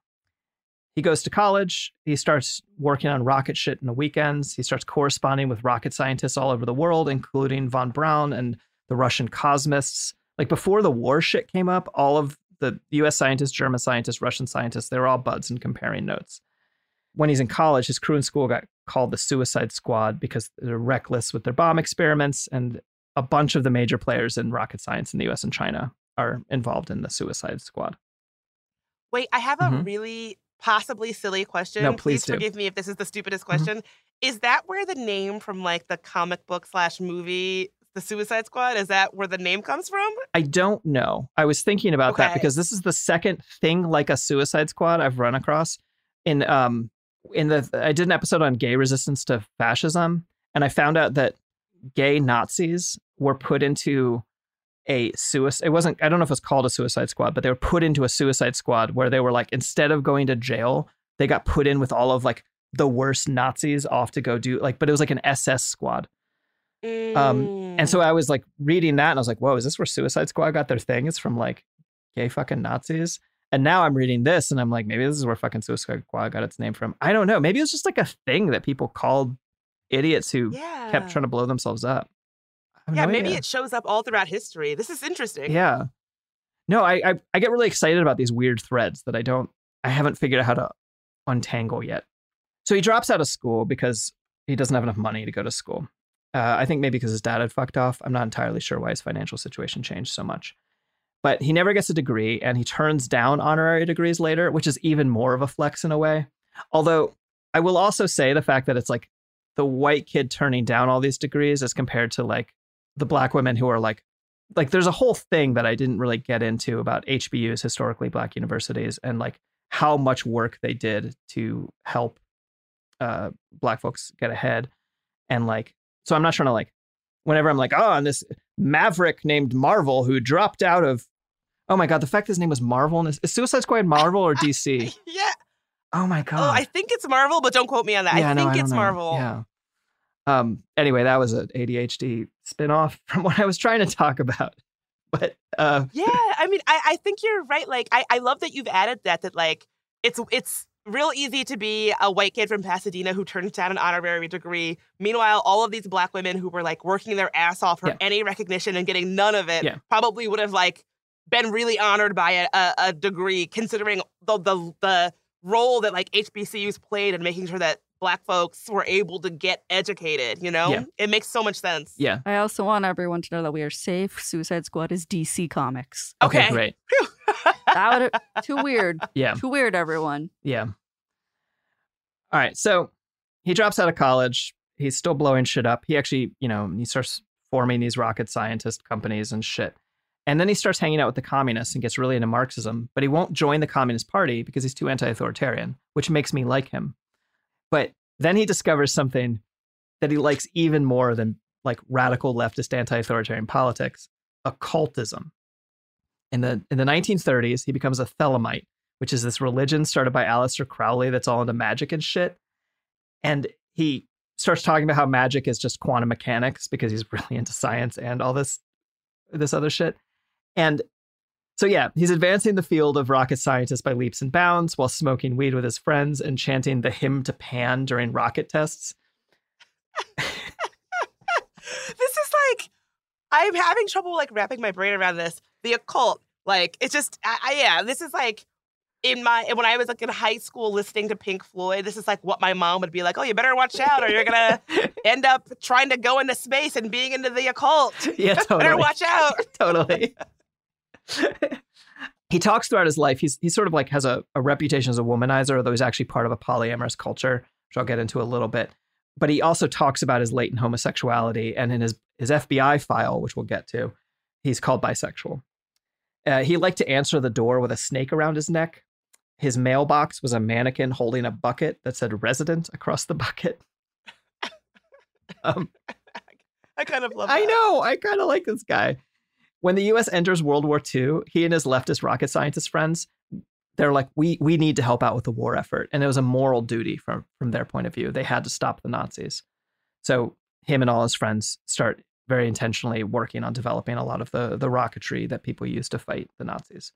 He goes to college. He starts working on rocket shit in the weekends. He starts corresponding with rocket scientists all over the world, including von Braun and the Russian cosmists. Like before the war shit came up, all of the US scientists, German scientists, Russian scientists, they were all buds and comparing notes. When he's in college, his crew in school got called the Suicide Squad because they're reckless with their bomb experiments, and a bunch of the major players in rocket science in the US and China are involved in the Suicide Squad. Wait, I have a Mhm. really possibly silly question. No, please do. forgive me if this is the stupidest Mhm. question. Is that where the name from like the comic book slash movie, The Suicide Squad, is that where the name comes from? I don't know. I was thinking about that because this is the second thing like a Suicide Squad I've run across. In um in the I did an episode on gay resistance to fascism, and I found out that gay Nazis were put into a suicide. It wasn't. I don't know if it's called a Suicide Squad, but they were put into a Suicide Squad where they were like instead of going to jail, they got put in with all of like the worst Nazis off to go do like. But it was like an SS squad. Um, And so I was like reading that and I was like, whoa, is this where Suicide Squad got their thing? It's from like gay fucking Nazis. And now I'm reading this and I'm like, maybe this is where fucking Suicide Squad got its name from. I don't know. Maybe it was just like a thing that people called idiots who yeah. kept trying to blow themselves up. Yeah, no maybe idea. it shows up all throughout history. This is interesting. Yeah. No, I, I I get really excited about these weird threads that I don't I haven't figured out how to untangle yet. So he drops out of school because he doesn't have enough money to go to school. Uh, I think maybe because his dad had fucked off. I'm not entirely sure why his financial situation changed so much. But he never gets a degree and he turns down honorary degrees later, which is even more of a flex in a way. Although I will also say the fact that it's like the white kid turning down all these degrees as compared to like the black women who are like like there's a whole thing that I didn't really get into about HBUs, historically black universities, and like how much work they did to help uh, black folks get ahead. And like, so I'm not trying to like, whenever I'm like, oh, and this maverick named Marvel who dropped out of, oh my god, the fact his name was Marvel and is, is Suicide Squad Marvel or <laughs> DC? Yeah. Oh my god. Oh, I think it's Marvel, but don't quote me on that. Yeah, I no, think don't it's know. Marvel. Yeah. Um. Anyway, that was an ADHD spinoff <laughs> from what I was trying to talk about. <laughs> But uh, Yeah, I mean, I, I think you're right. Like, I, I love that you've added that. That like, it's it's real easy to be a white kid from Pasadena who turns down an honorary degree. Meanwhile, all of these black women who were like working their ass off for Yeah. any recognition and getting none of it Yeah. probably would have like been really honored by a, a, a degree, considering the, the the role that like HBCUs played in making sure that black folks were able to get educated. You know, Yeah. it makes so much sense. yeah. I also want everyone to know that we are safe. Suicide Squad is DC Comics. Okay, Okay. great. <laughs> That would too weird. Yeah. Too weird, everyone. Yeah. All right. So he drops out of college. He's still blowing shit up. He actually, you know, he starts forming these rocket scientist companies and shit. And then he starts hanging out with the communists and gets really into Marxism, but he won't join the Communist Party because he's too anti authoritarian, which makes me like him. But then he discovers something that he likes even more than like radical leftist anti authoritarian politics occultism. In the, in the 1930s, he becomes a Thelemite, which is this religion started by Aleister Crowley that's all into magic and shit. And he starts talking about how magic is just quantum mechanics because he's <laughs> really into science and all this this other shit. And so yeah, he's advancing the field of rocket scientists by leaps and bounds while smoking weed with his friends and chanting the hymn to Pan during rocket tests. <laughs> this is like I'm having trouble like wrapping my brain around this. The occult, like it's just, I, I yeah, this is like in my when I was like in high school listening to Pink Floyd. This is like what my mom would be like. Oh, you better watch out, or you're gonna <laughs> end up trying to go into space and being into the occult. Yeah, <laughs> Better watch out. totally. <laughs> he talks throughout his life. He's he sort of like has a, a reputation as a womanizer, although he's actually part of a polyamorous culture, which I'll get into a little bit. But he also talks about his latent homosexuality, and in his his FBI file, which we'll get to, he's called bisexual. Uh, he liked to answer the door with a snake around his neck. His mailbox was a mannequin holding a bucket that said "resident" across the bucket. <laughs> um, I kind of love. I know. I kind of like this guy. When the U.S. enters World War II, he and his leftist rocket scientist friends, they're like, we we need to help out with the war effort, and it was a moral duty from from their point of view. They had to stop the Nazis. So him and all his friends start very intentionally working on developing a lot of the the rocketry that people use to fight the Nazis.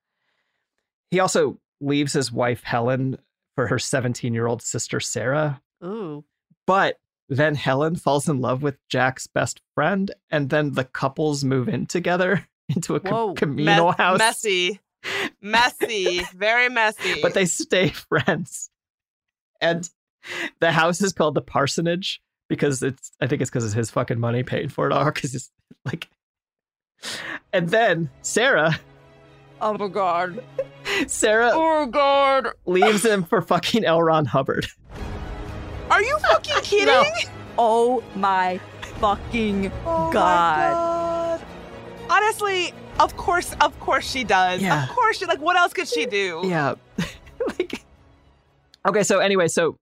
He also leaves his wife Helen for her 17 year old sister Sarah, Ooh. but then Helen falls in love with Jack's best friend, and then the couples move in together <laughs> <laughs> into a co- Whoa. communal Me- house. Messy. Messy. Very messy. but they stay <laughs> friends. And the house is called the parsonage because it's I think it's because it's his fucking money paid for it all because it's like and then Sarah Oh my god. Sarah Oh god. leaves <laughs> him for fucking L. Ron Hubbard. Are you fucking kidding? No. Oh my fucking Oh my god. Honestly, of course, of course she does. Yeah. Of course she like what else could she do? Yeah. <laughs> like Okay, so anyway, so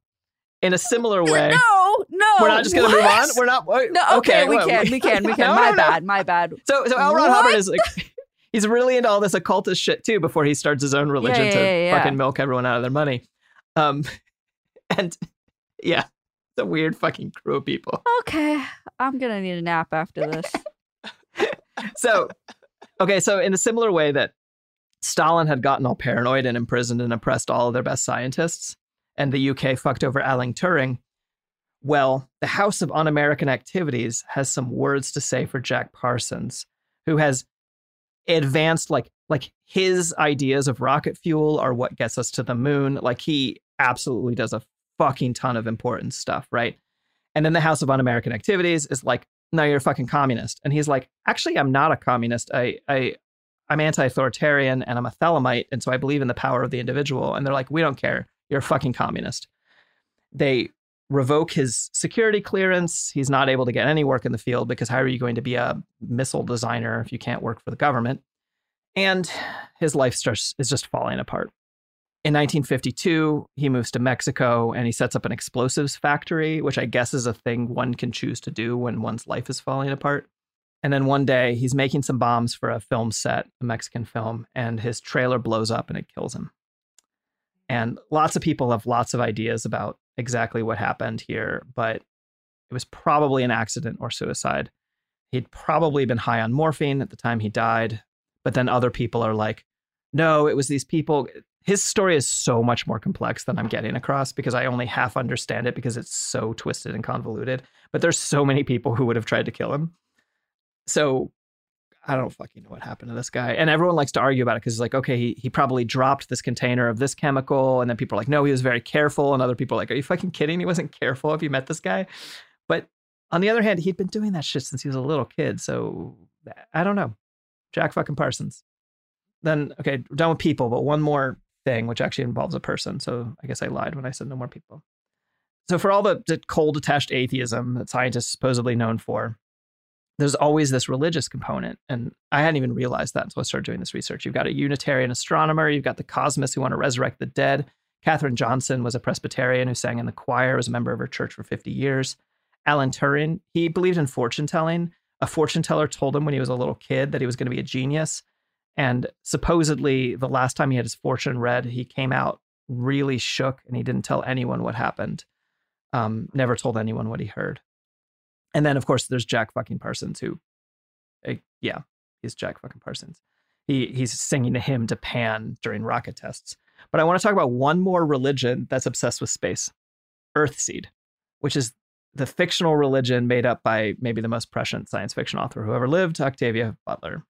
in a similar way No, no. we're not just gonna move on. We're not wait, No, okay, we what- can, we can, we <laughs> can. No, my no, bad, my bad. So so L. Ron What? Hubbard is like <laughs> he's really into all this occultist shit too before he starts his own religion yeah, to yeah, yeah. fucking milk everyone out of their money. Um and yeah, the weird fucking crew of people. Okay, I'm gonna need a nap after this. So okay, so in a similar way that Stalin had gotten all paranoid and imprisoned and oppressed all of their best scientists, and the UK fucked over Alan Turing. Well, the House of Un American Activities has some words to say for Jack Parsons, who has advanced like like his ideas of rocket fuel are what gets us to the moon. Like he absolutely does a fucking ton of important stuff, right? And then the House of Un American Activities is like, no, you're a fucking communist. And he's like, actually, I'm not a communist. I I I'm anti-authoritarian and I'm a Thelemite, and so I believe in the power of the individual. And they're like, we don't care. You're a fucking communist. They revoke his security clearance. He's not able to get any work in the field because how are you going to be a missile designer if you can't work for the government? And his life starts is just falling apart. In 1952, he moves to Mexico and he sets up an explosives factory, which I guess is a thing one can choose to do when one's life is falling apart. And then one day he's making some bombs for a film set, a Mexican film, and his trailer blows up and it kills him. And lots of people have lots of ideas about exactly what happened here, but it was probably an accident or suicide. He'd probably been high on morphine at the time he died, but then other people are like, no, it was these people. His story is so much more complex than I'm getting across because I only half understand it because it's so twisted and convoluted. But there's so many people who would have tried to kill him. So I don't fucking know what happened to this guy. And everyone likes to argue about it because it's like, okay, he, he probably dropped this container of this chemical. And then people are like, no, he was very careful. And other people are like, are you fucking kidding? He wasn't careful if you met this guy. But on the other hand, he'd been doing that shit since he was a little kid. So I don't know. Jack fucking Parsons. Then, okay, done with people, but one more thing, which actually involves a person. So I guess I lied when I said no more people. So for all the, the cold attached atheism that scientists supposedly known for, there's always this religious component. And I hadn't even realized that until I started doing this research. You've got a Unitarian astronomer, you've got the cosmists who want to resurrect the dead. Katherine Johnson was a Presbyterian who sang in the choir, was a member of her church for 50 years. Alan Turing, he believed in fortune telling. A fortune teller told him when he was a little kid that he was going to be a genius. And supposedly, the last time he had his fortune read, he came out really shook and he didn't tell anyone what happened. Um, never told anyone what he heard. And then, of course, there's Jack fucking Parsons, who, uh, yeah, he's Jack fucking Parsons. He he's singing a hymn to Pan during rocket tests. But I want to talk about one more religion that's obsessed with space, Earthseed, which is the fictional religion made up by maybe the most prescient science fiction author who ever lived, Octavia Butler.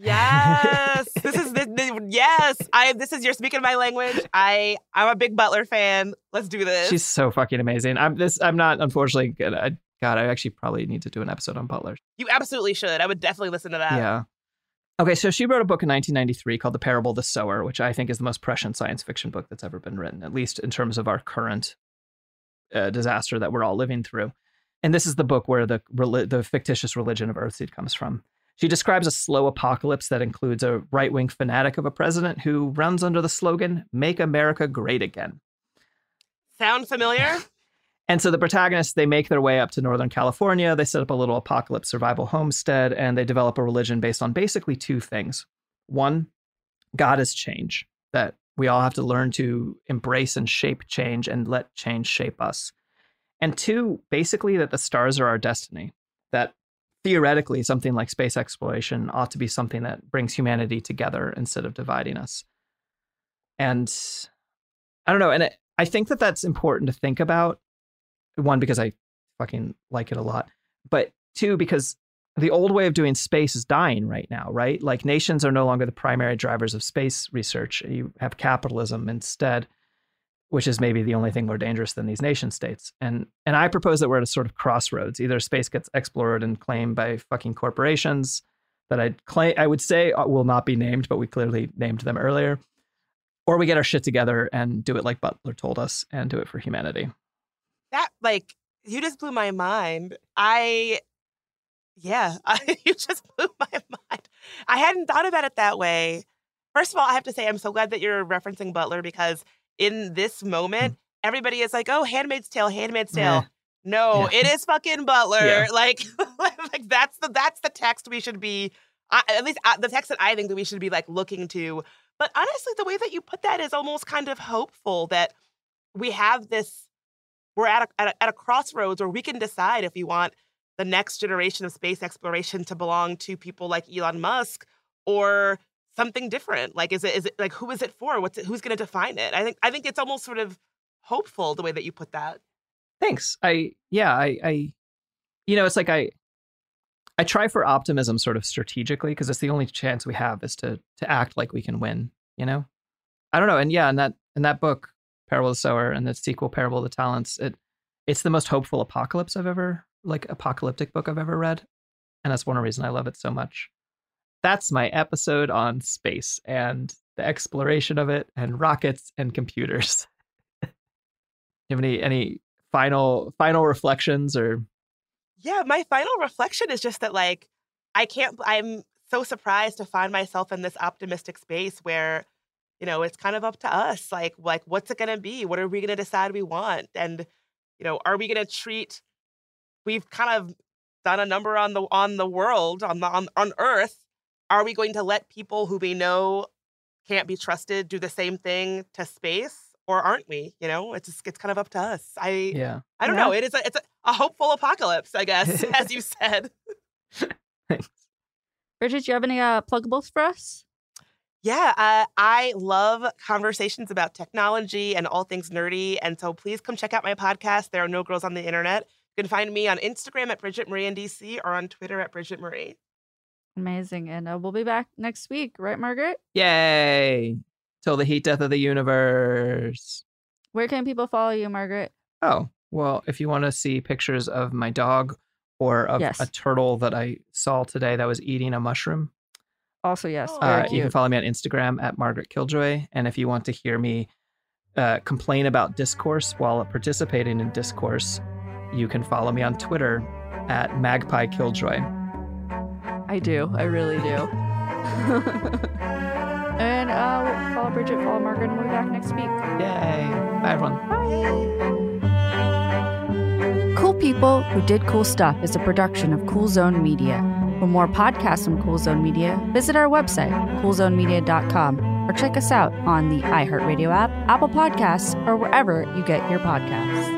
Yes, this is the, <laughs> the- yes. I this is you're speaking my language. I I'm a big Butler fan. Let's do this. She's so fucking amazing. I'm this. I'm not unfortunately good. I, God, I actually probably need to do an episode on Butler. you absolutely should. I would definitely listen to that. Yeah. Okay, so she wrote a book in 1993 called The Parable of the Sower, which I think is the most prescient science fiction book that's ever been written, at least in terms of our current uh, disaster that we're all living through. And this is the book where the the fictitious religion of Earthseed comes from. She describes a slow apocalypse that includes a right wing fanatic of a president who runs under the slogan "Make America Great Again." Sound familiar? <laughs> And so the protagonists, they make their way up to Northern California. They set up a little apocalypse survival homestead and they develop a religion based on basically two things. One, God is change, that we all have to learn to embrace and shape change and let change shape us. And two, basically that the stars are our destiny. Theoretically something like space exploration ought to be something that brings humanity together instead of dividing us. And I don't know, and it, I think that that's important to think about. One because I fucking like it a lot, but two because the old way of doing space is dying right now, right? Like nations are no longer the primary drivers of space research. You have capitalism instead, which is maybe the only thing more dangerous than these nation states. And and I propose that we're at a sort of crossroads. Either space gets explored and claimed by fucking corporations that I'd claim I would say uh, will not be named, but we clearly named them earlier. Or we get our shit together and do it like Butler told us and do it for humanity. That like you just blew my mind. I yeah, <laughs> you just blew my mind. I hadn't thought about it that way. First of all, I have to say I'm so glad that you're referencing Butler because in this moment, mm. everybody is like, "Oh, Handmaid's Tale, Handmaid's Tale." Yeah. No, yeah. it is fucking Butler. Yeah. <laughs> Like, <laughs> like that's the that's the text we should be. Uh, at least uh, the text that I think that we should be like looking to. But honestly, the way that you put that is almost kind of hopeful that we have this. We're at a, at a, at a crossroads where we can decide if we want the next generation of space exploration to belong to people like Elon Musk or something different? Like, is it is it like who is it for? What's it, who's going to define it? I think I think it's almost sort of hopeful the way that you put that. Thanks. I yeah I I you know it's like I I try for optimism sort of strategically because it's the only chance we have is to to act like we can win. You know, I don't know. And yeah, in that in that book, Parable of the Sower, and the sequel, Parable of the Talents, it it's the most hopeful apocalypse I've ever like apocalyptic book I've ever read. And that's one reason I love it so much. That's my episode on space and the exploration of it and rockets and computers. Do <laughs> you have any any final final reflections or? Yeah, my final reflection is just that like I can't I'm so surprised to find myself in this optimistic space where you know it's kind of up to us like like what's it going to be? What are we going to decide we want? And you know are we going to treat we've kind of done a number on the on the world on the on, on earth are we going to let people who we know can't be trusted do the same thing to space or aren't we you know it's just, it's kind of up to us i yeah i don't yeah. know it is a, it's a, a hopeful apocalypse i guess <laughs> as you <laughs> said Thanks. bridget do you have any uh, pluggables for us yeah, uh, I love conversations about technology and all things nerdy. And so please come check out my podcast. There are no girls on the internet. You can find me on Instagram at Bridget Marie NDC or on Twitter at Bridget Marie. Amazing. And uh, we'll be back next week, right, Margaret? Yay. Till the heat death of the universe. Where can people follow you, Margaret? Oh, well, if you want to see pictures of my dog or of yes. a turtle that I saw today that was eating a mushroom. Also, yes. Uh, you can follow me on Instagram at Margaret Killjoy. And if you want to hear me uh, complain about discourse while participating in discourse, you can follow me on Twitter at Magpie Killjoy. I do. I really do. <laughs> and uh, follow Bridget, follow Margaret, and we'll be back next week. Yay. Bye, everyone. Bye. Cool People Who Did Cool Stuff is a production of Cool Zone Media. For more podcasts from Cool Zone Media, visit our website, coolzonemedia.com, or check us out on the iHeartRadio app, Apple Podcasts, or wherever you get your podcasts.